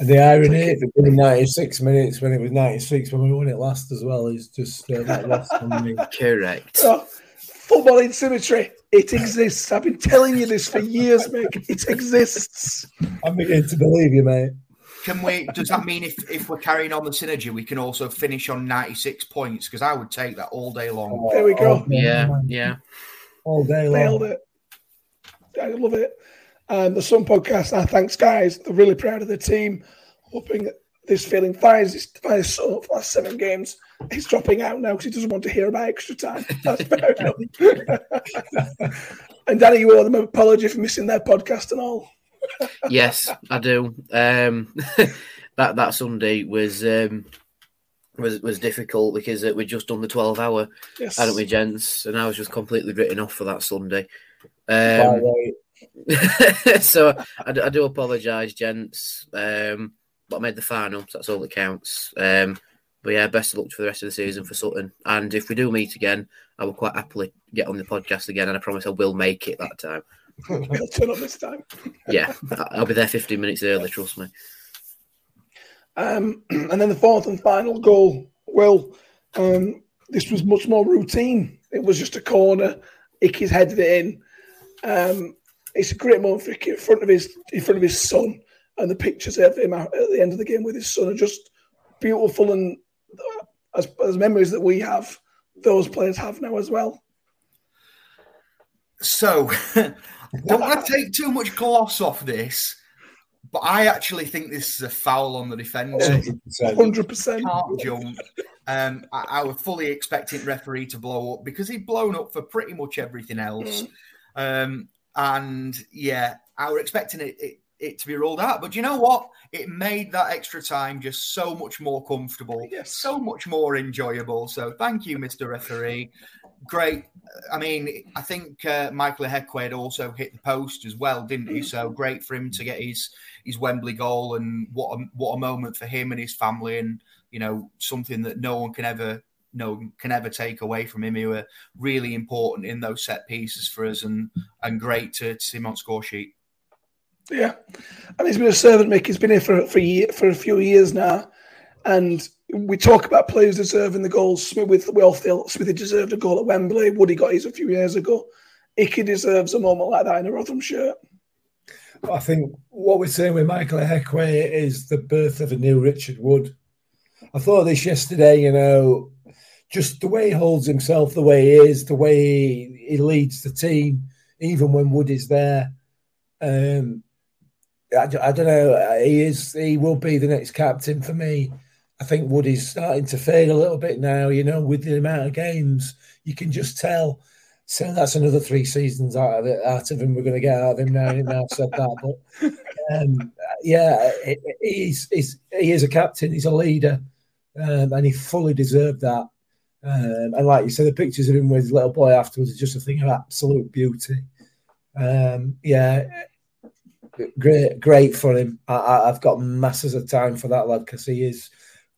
And the irony, if it been 96 minutes when it was 96 when we won it last as well, is just uh, that lost on me. Correct. Oh, football in symmetry. It exists. I've been telling you this for years, Mick. It exists. I'm beginning to believe you, mate. Can we? Does that mean if, if we're carrying on the synergy, we can also finish on ninety six points? Because I would take that all day long. There we go. Oh, Yeah, yeah. All day long. Nailed long. it. I love it. Um, the Sun podcast, our thanks, guys. They're really proud of the team. Hoping this feeling finds his, finds his son for last seven games. He's dropping out now because he doesn't want to hear about extra time. That's fair enough. and Danny, you owe them an apology for missing their podcast and all. Yes, I do. Um, that that Sunday was um, was was difficult because uh, we'd just done the twelve hour, Yes. hadn't we, gents? And I was just completely written off for that Sunday. Um, so I, do- I do apologise, gents. Um, but I made the final, so that's all that counts. Um, but yeah, best of luck for the rest of the season for Sutton. And if we do meet again, I will quite happily get on the podcast again, and I promise I will make it that time. He'll turn up this time. Yeah, I- I'll be there 15 minutes early, trust me. Um, and then the fourth and final goal, well, um, this was much more routine. It was just a corner. Icky's headed it in. Um, it's a great moment for Icky in front of his in front of his son, and the pictures of him at the end of the game with his son are just beautiful. And uh, as, as memories that we have, those players have now as well. So, don't want to take too much gloss off this, but I actually think this is a foul on the defender. 100%. Can't jump. Um, I, I was fully expecting referee to blow up because he'd blown up for pretty much everything else. Um, and yeah, I was expecting it, it it to be ruled out. But you know what? It made that extra time just so much more comfortable, Yes. so much more enjoyable. So thank you, Mr. Referee. Great. I mean, I think uh, Michael Ihiekwe had also hit the post as well, didn't he? So great for him to get his his Wembley goal, and what a, what a moment for him and his family, and you know something that no one can ever no can ever take away from him. He were really important in those set pieces for us, and and great to, to see him on score sheet. Yeah, and he's been a servant, Mick. He's been here for for, ye- for a few years now, and we talk about players deserving the goals. Smith, with we all feel Smithy deserved a goal at Wembley. Woody got his a few years ago. Icky deserves a moment like that in a Rotherham shirt. I think what we're saying with Michael Ihiekwe is the birth of a new Richard Wood. I thought this yesterday, you know, just the way he holds himself, the way he is, the way he, he leads the team, even when Wood is there. Um, I, I don't know. He is. He will be the next captain for me. I think Woody's starting to fade a little bit now. You know, with the amount of games, you can just tell. So that's another three seasons out of it, out of him. We're going to get out of him now. Now I've said that, but um, yeah, he- he's, he's he is a captain. He's a leader, um, and he fully deserved that. Um, and like you said, the pictures of him with little boy afterwards is just a thing of absolute beauty. Um, yeah, great, great for him. I, I've got masses of time for that lad because he is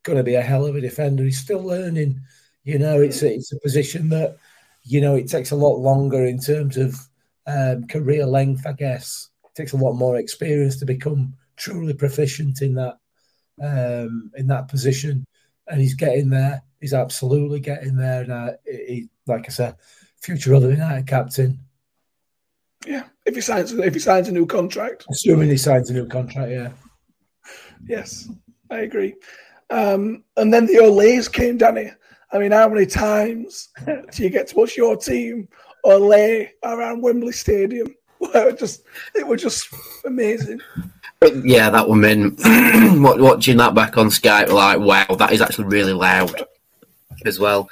going to be a hell of a defender. He's still learning. You know, it's a, it's a position that you know it takes a lot longer in terms of um, career length. I guess it takes a lot more experience to become truly proficient in that um, in that position, and he's getting there. He's absolutely getting there. And uh, he, like I said, future other United captain. Yeah, if he signs if he signs a new contract. Assuming he signs a new contract, yeah. Yes, I agree. Um, and then the Olays came, Danny. I mean, how many times do you get to watch your team Olay around Wembley Stadium? Well, it just it was just amazing. Yeah, that one, man. Watching that back on Skype, like, wow, that is actually really loud as well.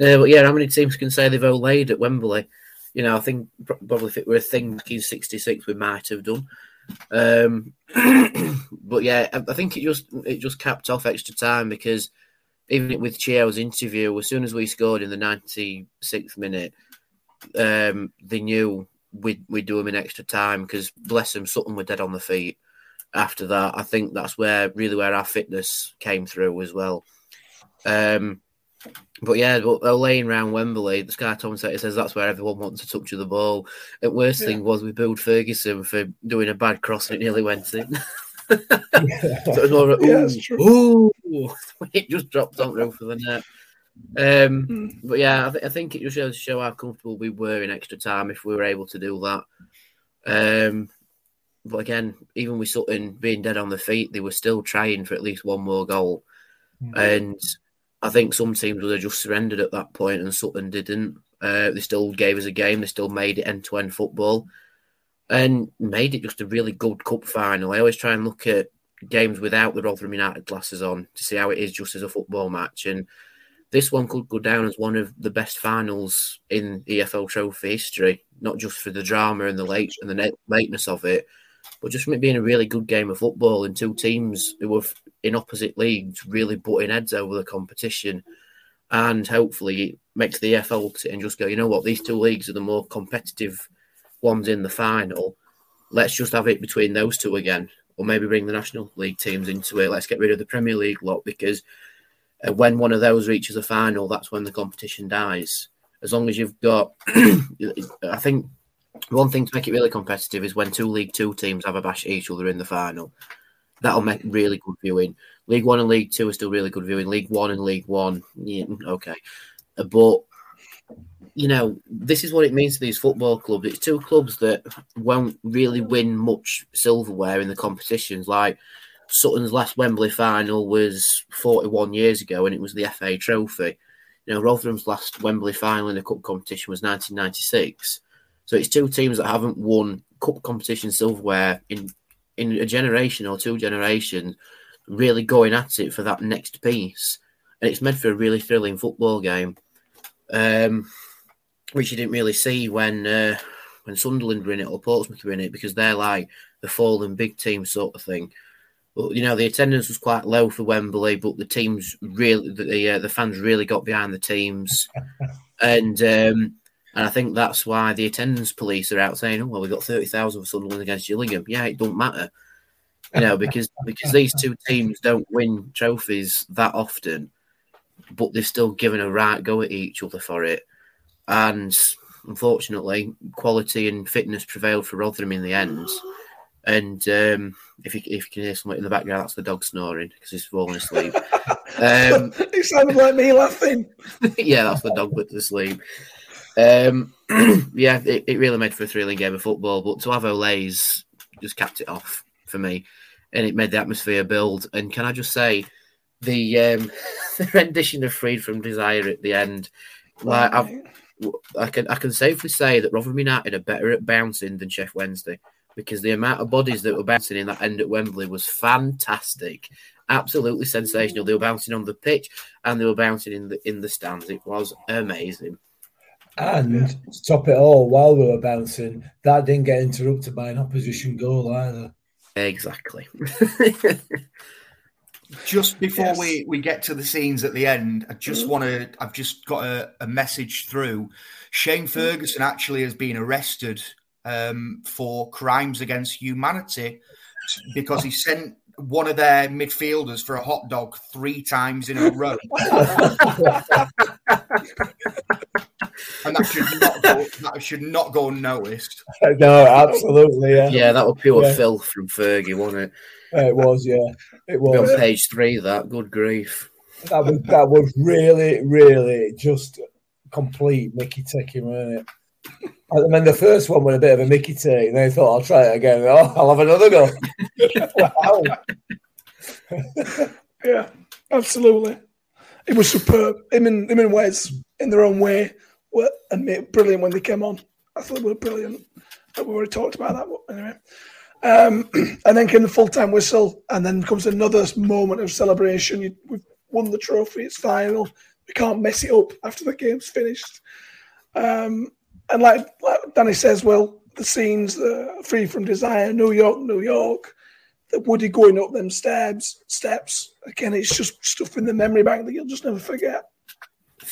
Uh, but yeah, how many teams can say they've olayed at Wembley? you know, I think probably if it were a thing back in '66, we might have done. Um, but yeah, I, think it just it just capped off extra time because even with Chio's interview, as soon as we scored in the 96th minute, um, they knew we'd, we'd do them in extra time because bless them, Sutton were dead on the feet. After that, I think that's where really where our fitness came through as well. Um, but yeah, but they're laying around Wembley, the Sky commentator says that's where everyone wants to touch the ball. The worst Yeah. thing was we booed Ferguson for doing a bad cross and it nearly went in. so it was more of a, Yeah, ooh, ooh, it just dropped on roof of the net. Um, Hmm. but yeah, I, th- I think it just shows show how comfortable we were in extra time if we were able to do that. Um, but again, even with Sutton being dead on the feet, they were still trying for at least one more goal. And I think some teams would have just surrendered at that point, and Sutton didn't. Uh, they still gave us a game. They still made it end to end football, and made it just a really good cup final. I always try and look at games without the Rotherham United glasses on to see how it is just as a football match. And this one could go down as one of the best finals in EFL Trophy history, not just for the drama and the late and the lateness of it, but just from it being a really good game of football and two teams who were in opposite leagues really butting heads over the competition. And hopefully it makes the EFL look at it and just go, you know what, these two leagues are the more competitive ones in the final. Let's just have it between those two again, or maybe bring the National League teams into it. Let's get rid of the Premier League lot because uh, when one of those reaches a final, that's when the competition dies. As long as you've got, I think one thing to make it really competitive is when two League Two teams have a bash each other in the final. That'll make really good viewing. League One and League Two are still really good viewing. League One and League One, yeah, okay, but you know this is what it means to these football clubs. It's two clubs that won't really win much silverware in the competitions. Like Sutton's last Wembley final was 41 years ago, and it was the FA Trophy. You know, Rotherham's last Wembley final in a cup competition was 1996. So it's two teams that haven't won cup competition silverware in in a generation or two generations, really going at it for that next piece, and it's meant for a really thrilling football game, um, which you didn't really see when uh, when Sunderland were in it or Portsmouth were in it because they're like the fallen big team sort of thing. But you know the attendance was quite low for Wembley, but the teams really the uh, the fans really got behind the teams, and um, and I think that's why the attendance police are out saying, "Oh well, we got thirty thousand for Sunderland against Gillingham." Yeah, it don't matter, you know, because because these two teams don't win trophies that often, but they've still given a right go at each other for it, and unfortunately, quality and fitness prevailed for Rotherham in the end. And um, if you if you can hear something in the background, that's the dog snoring because he's falling asleep. um, it sounded like me laughing. yeah, that's the dog put to sleep. Um, yeah, it, it really made for a thrilling game of football, but to have Olays just capped it off for me, and it made the atmosphere build. And can I just say, the um, the rendition of "Freed from Desire" at the end, like I've, I can I can safely say that Rotherham United are better at bouncing than Sheff Wednesday because the amount of bodies that were bouncing in that end at Wembley was fantastic, absolutely sensational. They were bouncing on the pitch and they were bouncing in the in the stands. It was amazing. And to top it all, while we were bouncing, that didn't get interrupted by an opposition goal either. Exactly. Just before Yes. we, we get to the scenes at the end, I just want to. I've just got a, a message through. Shane Ferguson actually has been arrested um, for crimes against humanity because he sent one of their midfielders for a hot dog three times in a row, and that should not go, that should not go unnoticed. no, absolutely, yeah. yeah, that was pure Yeah. filth from Fergie, wasn't it? It was, yeah. It Be on page three. That good grief. That was that was really, really just complete Mickey taking, wasn't it? I mean, the first one was a bit of a Mickey take, and then I thought I'll try it again. Oh, I'll have another go. wow. Yeah, absolutely. It was superb. Him and him and Wes in their own way were brilliant when they came on. I thought they were brilliant. We already talked about that. But anyway, um, and then came the full time whistle, and then comes another moment of celebration. You, we've won the trophy. It's final. We can't mess it up after the game's finished. Um, and like, like Danny says, well, the scenes, free from desire, New York, New York, the Woody going up them steps, steps. Again, it's just stuff in the memory bank that you'll just never forget.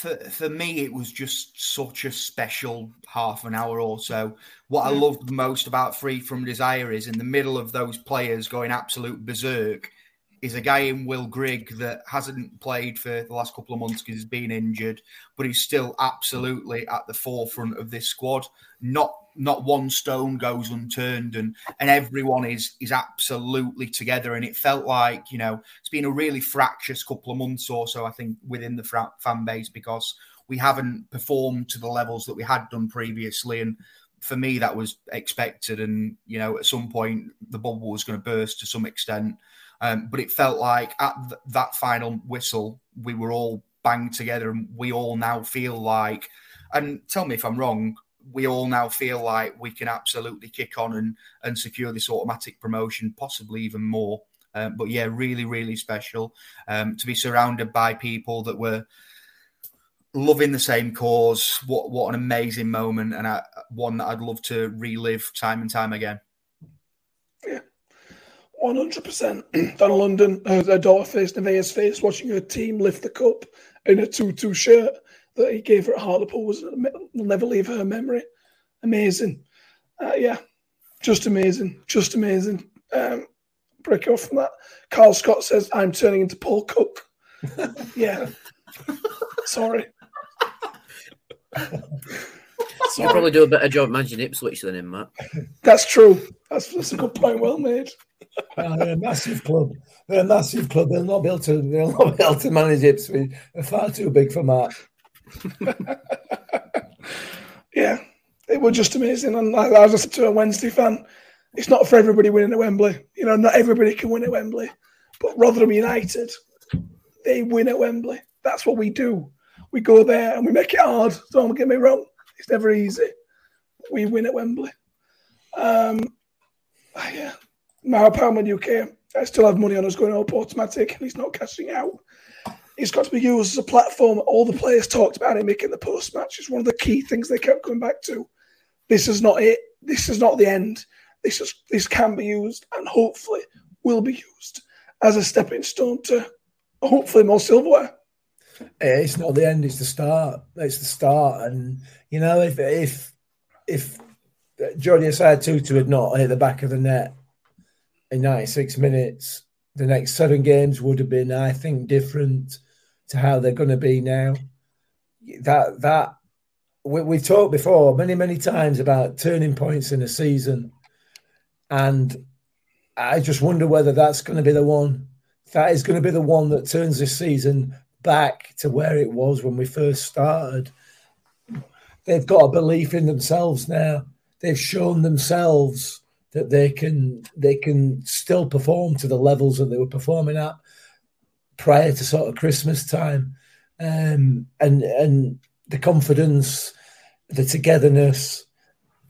For for me, it was just such a special half an hour or so. What I loved most about Free from Desire is in the middle of those players going absolute berserk, is a guy in Will Grigg that hasn't played for the last couple of months because he's been injured, but he's still absolutely at the forefront of this squad. Not not one stone goes unturned, and and everyone is is absolutely together. And it felt like you know it's been a really fractious couple of months or so. I think within the fra- fan base because we haven't performed to the levels that we had done previously, and for me that was expected. And you know at some point the bubble was going to burst to some extent. Um, but it felt like at th- that final whistle, we were all banged together, and we all now feel like. And tell me if I'm wrong. We all now feel like we can absolutely kick on and and secure this automatic promotion, possibly even more. Um, but yeah, really, really special um, to be surrounded by people that were loving the same cause. What what an amazing moment, and I, one that I'd love to relive time and time again. Yeah, One hundred percent. Donna London, her, daughter faced Nevaeh's face, watching her team lift the cup in a Tutu shirt that he gave her at Hartlepool was will never leave her memory. Amazing, uh, yeah, just amazing, just amazing. Um, break off from that. Carl Scott says, "I'm turning into Paul Cook." yeah, sorry. You could probably do a better job managing Ipswich than him, Matt. That's true. That's, that's a good point. Well made. Uh, they're a massive club. They're a massive club. They'll not be able to. They'll not be able to manage Ipswich. They're far too big for Matt. Yeah, it was just amazing. And like, as I said to a Wednesday fan, it's not for everybody winning at Wembley. You know, not everybody can win at Wembley. But Rotherham United, they win at Wembley. That's what we do. We go there and we make it hard. Don't get me wrong. It's never easy. We win at Wembley. Um, ah, yeah. Mara Palmer UK. I still have money on us going up automatic and he's not cashing out. It's got to be used as a platform. All the players talked about it making the post match. It's one of the key things they kept coming back to. This is not it. This is not the end. This is this can be used and hopefully will be used as a stepping stone to hopefully more silverware. Eh, It's not the end. It's the start. It's the start. And you know, if if if Jordi Osei-Tutu had not hit the back of the net in 96 minutes, the next seven games would have been, I think, different to how they're going to be now. That that we, we talked before many many times about turning points in a season, and I just wonder whether that's going to be the one. That is going to be the one that turns this season back to where it was when we first started. They've got a belief in themselves now. They've shown themselves that they can they can still perform to the levels that they were performing at prior to sort of Christmas time, um, and and the confidence, the togetherness,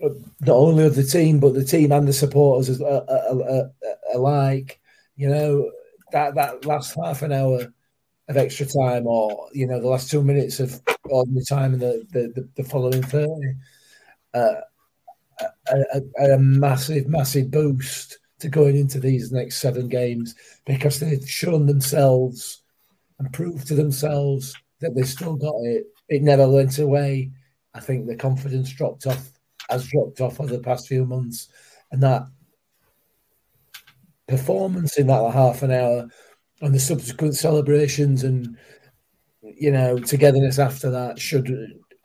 not only of the team but the team and the supporters alike. You know that that last half an hour of extra time, or you know the last two minutes of ordinary time, and the the, the, the following thirty. Uh, a, a, a massive, massive boost to going into these next seven games because they've shown themselves and proved to themselves that they've still got it. It never went away. I think the confidence dropped off, has dropped off over the past few months, and that performance in that half an hour and the subsequent celebrations and you know togetherness after that should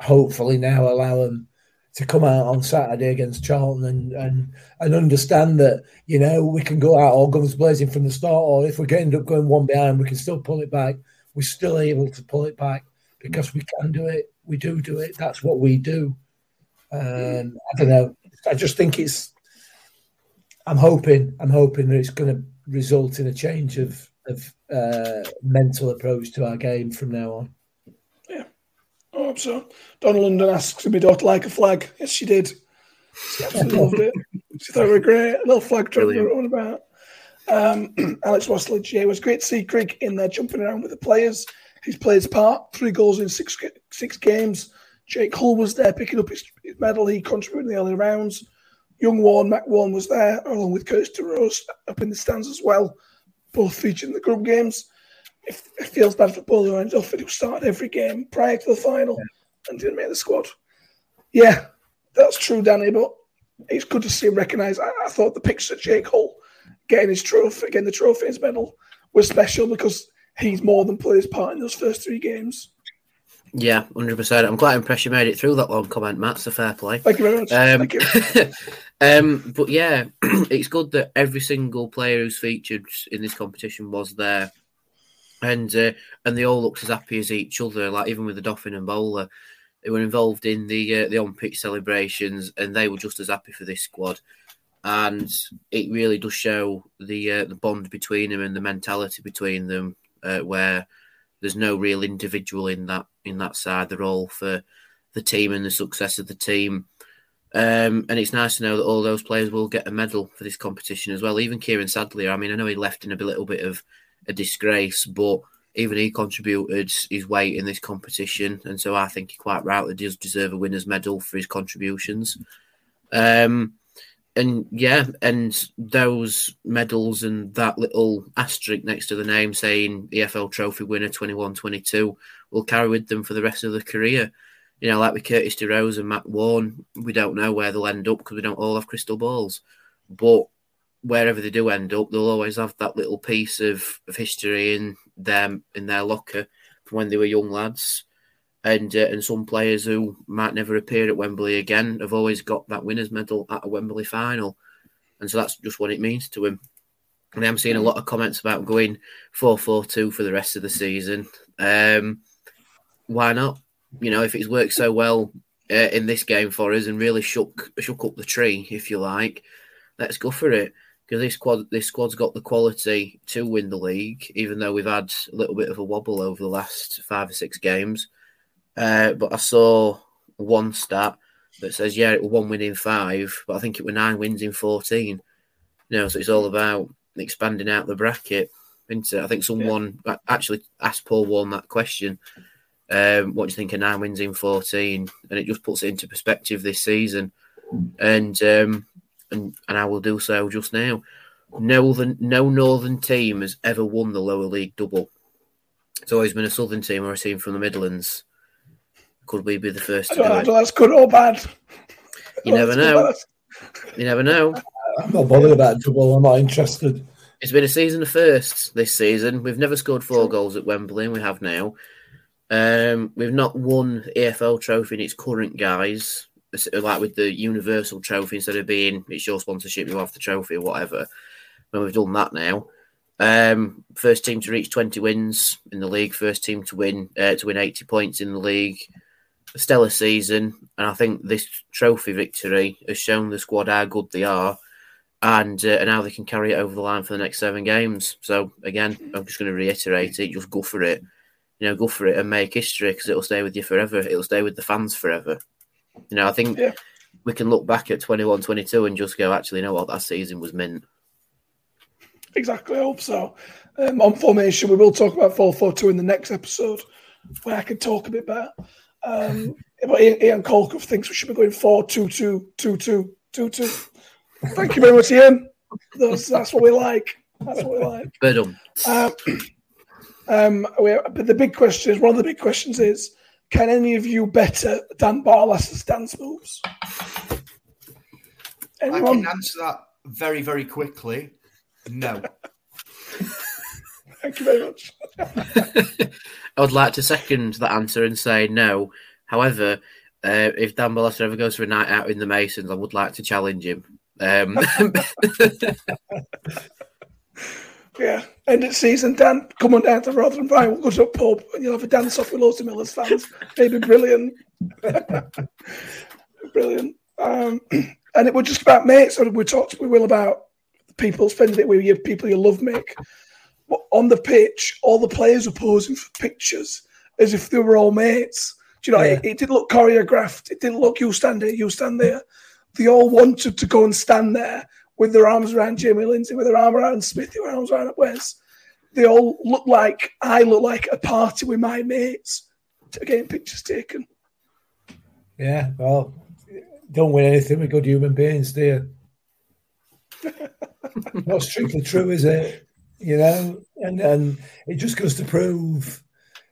hopefully now allow them to come out on Saturday against Charlton and, and and understand that you know we can go out all guns blazing from the start, or if we end up going one behind, we can still pull it back. We're still able to pull it back because we can do it. We do do it. That's what we do. Um, I don't know. I just think it's. I'm hoping. I'm hoping that it's going to result in a change of of uh, mental approach to our game from now on. I hope so. Donna London asks, Did my daughter like a flag? Yes, she did. She absolutely loved it. She thought it was great. A little flag truck on about. Um, Alex Wasledge, yeah, it was great to see Grigg in there jumping around with the players. He's played his part, three goals in six six games. Jake Hull was there picking up his, his medal. He contributed in the early rounds. Young Warren, Mac Warren was there, along with Curtis DeRose up in the stands as well, both featured in the group games. It, it feels bad for and Duffy who started every game prior to the final and didn't make the squad. Yeah, that's true, Danny, but it's good to see him recognised. I, I thought the picture of Jake Hull getting his trophy, getting the trophy, his medal, was special because he's more than played his part in those first three games. Yeah, hundred percent. I'm quite impressed you made it through that long comment, Matt. So fair play. Thank you very much. Um, Thank you. um, but yeah, it's good that every single player who's featured in this competition was there, and uh, and they all looked as happy as each other. Like even with the Odoffin and Bola, they were involved in the uh, the on pitch celebrations, and they were just as happy for this squad. And it really does show the uh, the bond between them and the mentality between them, uh, where there's no real individual in that in that side. They're all for the team and the success of the team. Um, and it's nice to know that all those players will get a medal for this competition as well. Even Kieran Sadlier, I mean, I know he left in a little bit of a disgrace, but even he contributed his weight in this competition. And so I think he quite rightly does deserve a winner's medal for his contributions. Um, and yeah, and those medals and that little asterisk next to the name saying EFL Trophy winner 21 22 will carry with them for the rest of their career. You know, like with Curtis DeRose and Matt Warren, we don't know where they'll end up because we don't all have crystal balls. But wherever they do end up, they'll always have that little piece of, of history in them in their locker from when they were young lads. And uh, and some players who might never appear at Wembley again have always got that winners medal at a Wembley final, and so that's just what it means to him. And I'm seeing a lot of comments about going four four two for the rest of the season. Um, why not? You know, if it's worked so well uh, in this game for us and really shook shook up the tree, if you like, let's go for it. Because this squad, this squad's got the quality to win the league, even though we've had a little bit of a wobble over the last five or six games. Uh, but I saw one stat that says, yeah, it was one win in five, but I think it were nine wins in 14. You know, so it's all about expanding out the bracket. Isn't it? I think someone actually asked Paul Warne that question. Um, what do you think of nine wins in 14? And it just puts it into perspective this season. And um, and, and I will do so just now. No, the, no Northern team has ever won the lower league double. It's always been a Southern team or a team from the Midlands. Could we be the first I to don't do know it? that's good or bad. You never know. You never know. I'm not bothered about double. I'm not interested. It's been a season of firsts this season. We've never scored four goals at Wembley, and we have now. Um, we've not won the EFL trophy in its current guise, like with the Universal Trophy instead of being it's your sponsorship, you have the trophy or whatever. When we've done that now, um, first team to reach twenty wins in the league, first team to win uh, to win eighty points in the league. A stellar season, and I think this trophy victory has shown the squad how good they are and uh, and how they can carry it over the line for the next seven games. So again, I'm just going to reiterate it: just go for it. You know, go for it and make history because it'll stay with you forever. It'll stay with the fans forever. You know, I think Yeah. we can look back at 21 22 and just go, actually, you know what? That season was mint. Exactly, I hope so. Um, on formation, we will talk about 4 4 2 in the next episode where I can talk a bit better. Um, but Ian, Ian Colcroft thinks we should be going 4 2 2 2 2 2 2. Thank you very much, Ian. That's, that's what we like. That's what we like. But um, Um, um, we, but the big question is one of the big questions is can any of you better Dan Barlaser's dance moves? I can answer that very, very quickly. No. Thank you very much. I would like to second that answer and say no. However, uh, if Dan Barlaser ever goes for a night out in the Masons, I would like to challenge him. Um, Yeah, end of season, Dan, come on down to Rotherham Vine, we'll go to a pub and you'll have a dance off with loads of Millers fans. Maybe brilliant. brilliant. Um, and it was just about mates. So we talked, we will about people spending it with you, people you love, Mick. But on the pitch, all the players were posing for pictures as if they were all mates. Do you know, Yeah. it, it didn't look choreographed. It didn't look you stand here, you stand there. They all wanted to go and stand there with their arms around Jamie Lindsay, with their arm around Smithy, with their arms around at Wes. They all look like I look like a party with my mates to getting pictures taken. Yeah, well, don't win anything with good human beings, do you? Not strictly true, is it? You know, and and it just goes to prove,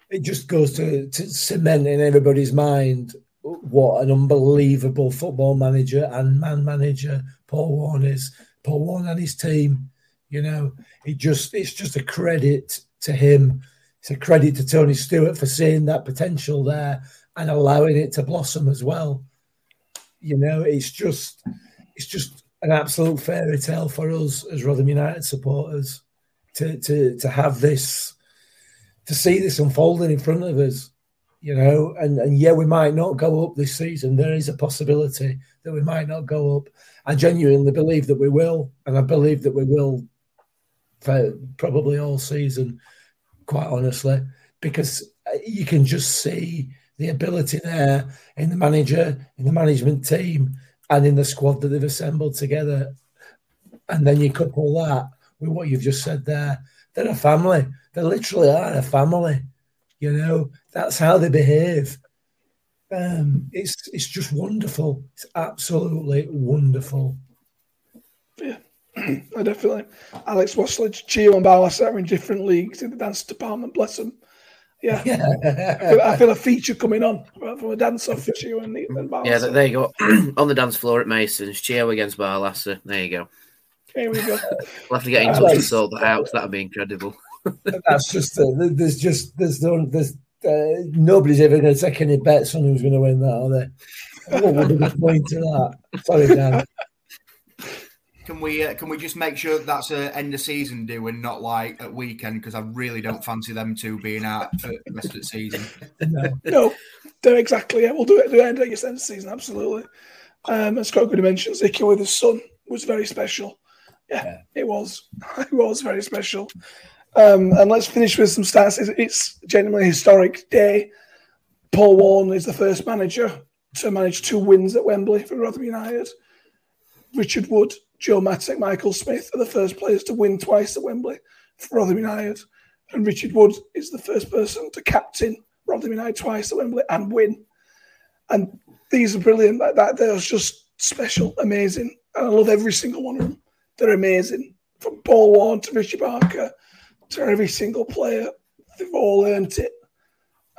it just goes to, to cement in everybody's mind what an unbelievable football manager and man manager Paul Warne is. Paul Warne and his team, you know, it just it's just a credit to him. It's a credit to Tony Stewart for seeing that potential there and allowing it to blossom as well. You know, it's just it's just an absolute fairy tale for us as Rotherham United supporters to to to have this to see this unfolding in front of us. You know, and, and yeah, we might not go up this season. There is a possibility that we might not go up. I genuinely believe that we will, and I believe that we will for probably all season, quite honestly, because uh, you can just see the ability there in the manager, in the management team, and in the squad that they've assembled together. And then you couple that with what you've just said there. They're a family. They literally are a family. You know, that's how they behave. Um, it's it's just wonderful. It's absolutely wonderful. Yeah, I definitely. Alex Wasledge, Chio and Barlas are in different leagues in the dance department. Bless them. Yeah, I, feel, I, feel, a feature coming on from a dance off for Chio and, and Barlas. Yeah, there you go. on the dance floor at Mason's, Chio against Barlaser. There you go. Here we go. we'll have to get in touch and sort that out. That'd be incredible. That's just uh, there's just there's no there's uh, nobody's ever going to take any bets on who's going to win that, are they? What would be the point to that? Sorry, Dan. Can we uh, can we just make sure that's a end of season do and not like at weekend because I really don't fancy them two being out for the rest of the season. no, no, do exactly. Yeah, we'll do it at the end of the end of season. Absolutely. Um, as Scott good mentioned, Zico with his son was very special. Yeah, yeah, it was. It was very special. Um, and let's finish with some stats. It's, it's genuinely a historic day. Paul Warne is the first manager to manage two wins at Wembley for Rotherham United. Richard Wood, Joe Mattock, Michael Smith are the first players to win twice at Wembley for Rotherham United. And Richard Wood is the first person to captain Rotherham United twice at Wembley and win. And these are brilliant. Like that, they're just special, amazing. And I love every single one of them. They're amazing. From Paul Warne to Richie Barker to every single player. They've all earned it.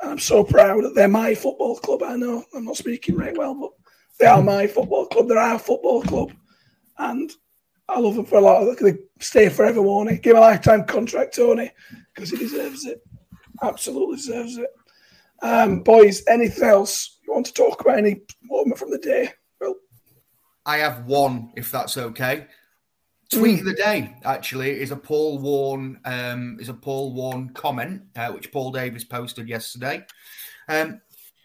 And I'm so proud that they're my football club. I know I'm not speaking right well, but they are my football club. They're our football club. And I love them for a lot. Of, they stay forever, won't? Give a lifetime contract, Tony, because he deserves it. Absolutely deserves it. Um, boys, anything else you want to talk about? Any moment from the day? Well, I have one, if that's okay. Tweet of the day actually is a Paul Warne um, is a Paul Warne comment uh, which Paul Davis posted yesterday. Um,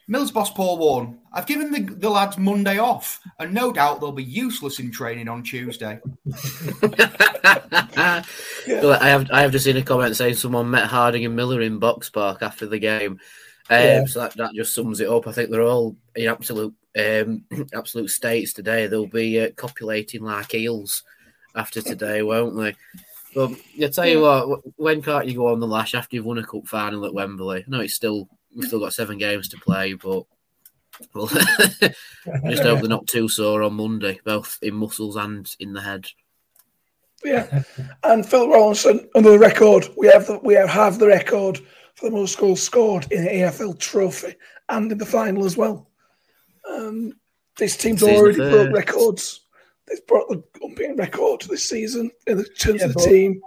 Mills boss Paul Warne, I've given the, the lads Monday off, and no doubt they'll be useless in training on Tuesday. yeah. I have I have just seen a comment saying someone met Harding and Miller in Box Park after the game. Um, yeah. So that, that just sums it up. I think they're all in absolute um, absolute states today. They'll be uh, copulating like eels after today, won't they? But I tell you what, when can't you go on the lash after you've won a cup final at Wembley? No, it's still we've still got seven games to play, but well, just hope they're not too sore on Monday, both in muscles and in the head. Yeah, and Phil Rawlinson under the record. We have the, we have, have the record for the most goals scored in the EFL Trophy and in the final as well. Um, this team's Season already broke records They've brought the unbeaten record this season in terms yeah, of the team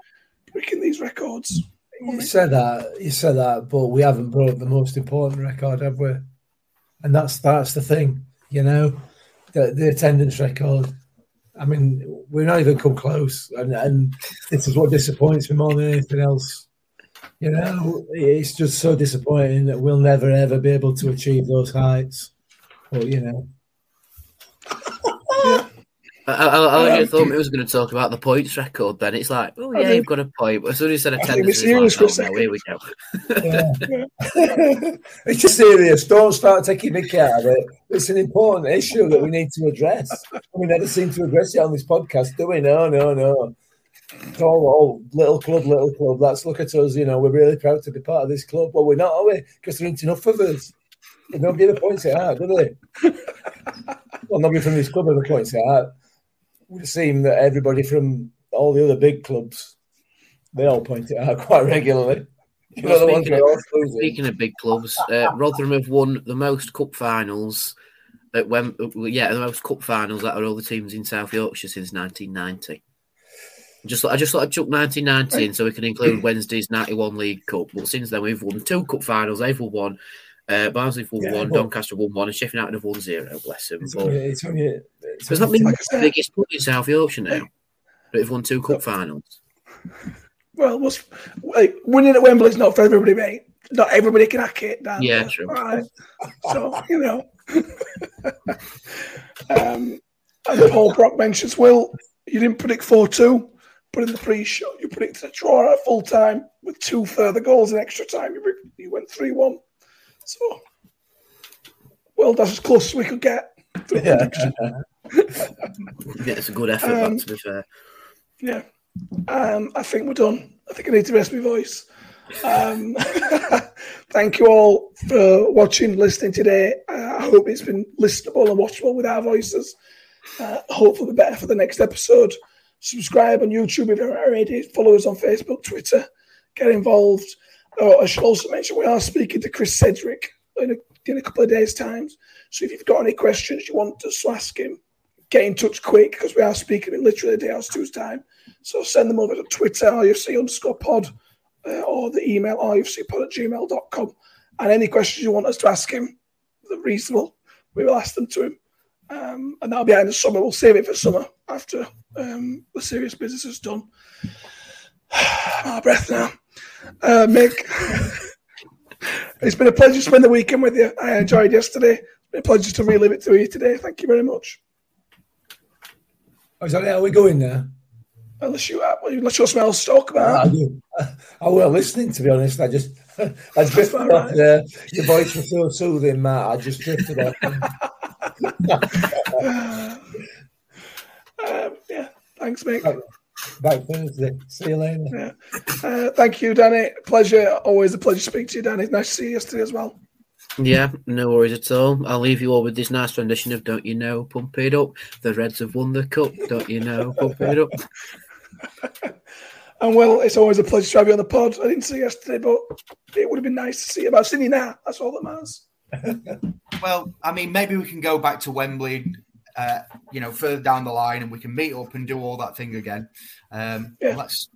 breaking these records. You said that, you said that, but we haven't broke the most important record, have we? And that's that's the thing, you know, the, the attendance record. I mean, we're not even come close, and, and this is what disappoints me more than anything else. You know, it's just so disappointing that we'll never ever be able to achieve those heights. But you know, I, I, I um, thought it was going to talk about the points record. Then it's like, oh, oh yeah, you've got a point. But as soon as you said attendance, it's like, oh, no, here we go. it's just serious. Don't start taking Mickey out of it. It's an important issue that we need to address. We never seem to address it on this podcast, do we? No, no, no. It's all, all little club, little club. Let's look at us. You know, we're really proud to be part of this club. Well, we're not, are we? Because there ain't enough of us. Nobody ever points it out, do they? well, nobody from this club ever points it out. It would seem that everybody from all the other big clubs, they all point it out quite regularly. You Well, ones speaking, of, speaking of big clubs, uh, Rotherham have won the most cup finals. At when, yeah, the most cup finals out of all the teams in South Yorkshire since 1990. Just, I just thought I'd chuck 1990 in so we can include Wednesday's 91 League Cup. But since then, we've won two cup finals. They've won one. Uh, Barnsley have won Yeah, one. but- Doncaster won one. And Sheffield United have won zero. Bless them. It's But only, it's only, it's does that mean Like the biggest club in South Yorkshire now? But they've won two cup finals. Well, what's, winning at Wembley is not for everybody, mate. Not everybody can hack it. Dan. Yeah, true. Right. So, you know. um, and Paul Brock mentions, Will, you didn't predict 4 2, but in the pre show, you predicted a draw at full time with two further goals in extra time. You, re- you went 3 1. So, well, that's as close as we could get. to Yeah. Yeah, it's a good effort, Um, to be fair. Yeah. Um, I think we're done. I think I need to rest my voice. Um, thank you all for watching, listening today. Uh, I hope it's been listenable and watchable with our voices. Uh, hopefully, be better for the next episode. Subscribe on YouTube if you haven't already. Follow us on Facebook, Twitter. Get involved. Oh, I should also mention we are speaking to Chris Cedric in a, in a couple of days' time. So if you've got any questions you want us to ask him, get in touch quick because we are speaking in literally a day or two's time. So send them over to Twitter, RUFC underscore pod, uh, or the email rufcpod at gmail.com. And any questions you want us to ask him, they're reasonable, we will ask them to him. Um, and that'll be in the summer. We'll save it for summer after um, the serious business is done. Of breath now. Uh, Mick, it's been a pleasure to spend the weekend with you. I enjoyed yesterday. It's been a pleasure to relive it to you today. Thank you very much. Oh, is that how we're going now? Unless you, uh, unless you smell talk about. I. I was listening, to be honest. I just, I off right. there. Your voice was so soothing, Matt. I just drifted off. Um, yeah, thanks, Mick. Back Thursday. See you later. Yeah. Uh, thank you, Danny. Pleasure. Always a pleasure to speak to you, Danny. Nice to see you yesterday as well. Yeah, no worries at all. I'll leave you all with this nice rendition of Don't You Know, Pump It Up. The Reds have won the cup. Don't you know, pump it up. And well, it's always a pleasure to have you on the pod. I didn't see you yesterday, but it would have been nice to see you. But I've seen you now. That's all that matters. Well, I mean, maybe we can go back to Wembley, uh, you know, further down the line, and we can meet up and do all that thing again. Um, Yeah. Let's,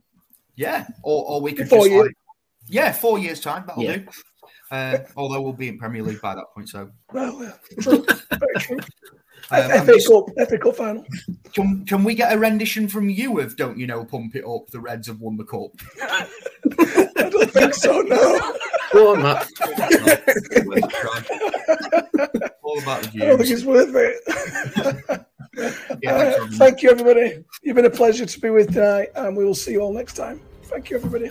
yeah, or, or we could Four just years. like, yeah, four years time that'll Yeah. do. Uh, although we'll be in Premier League by that point, so Well, yeah, true. True. Um, FA Cup, FA Cup final. can, can we get a rendition from you of "Don't You Know, Pump It Up"? The Reds have won the cup. I don't think so, no. Go on, Matt. all about the I don't think it's worth it. Yeah, Uh, thank you, everybody. You've been a pleasure to be with tonight, and we will see you all next time. Thank you, everybody.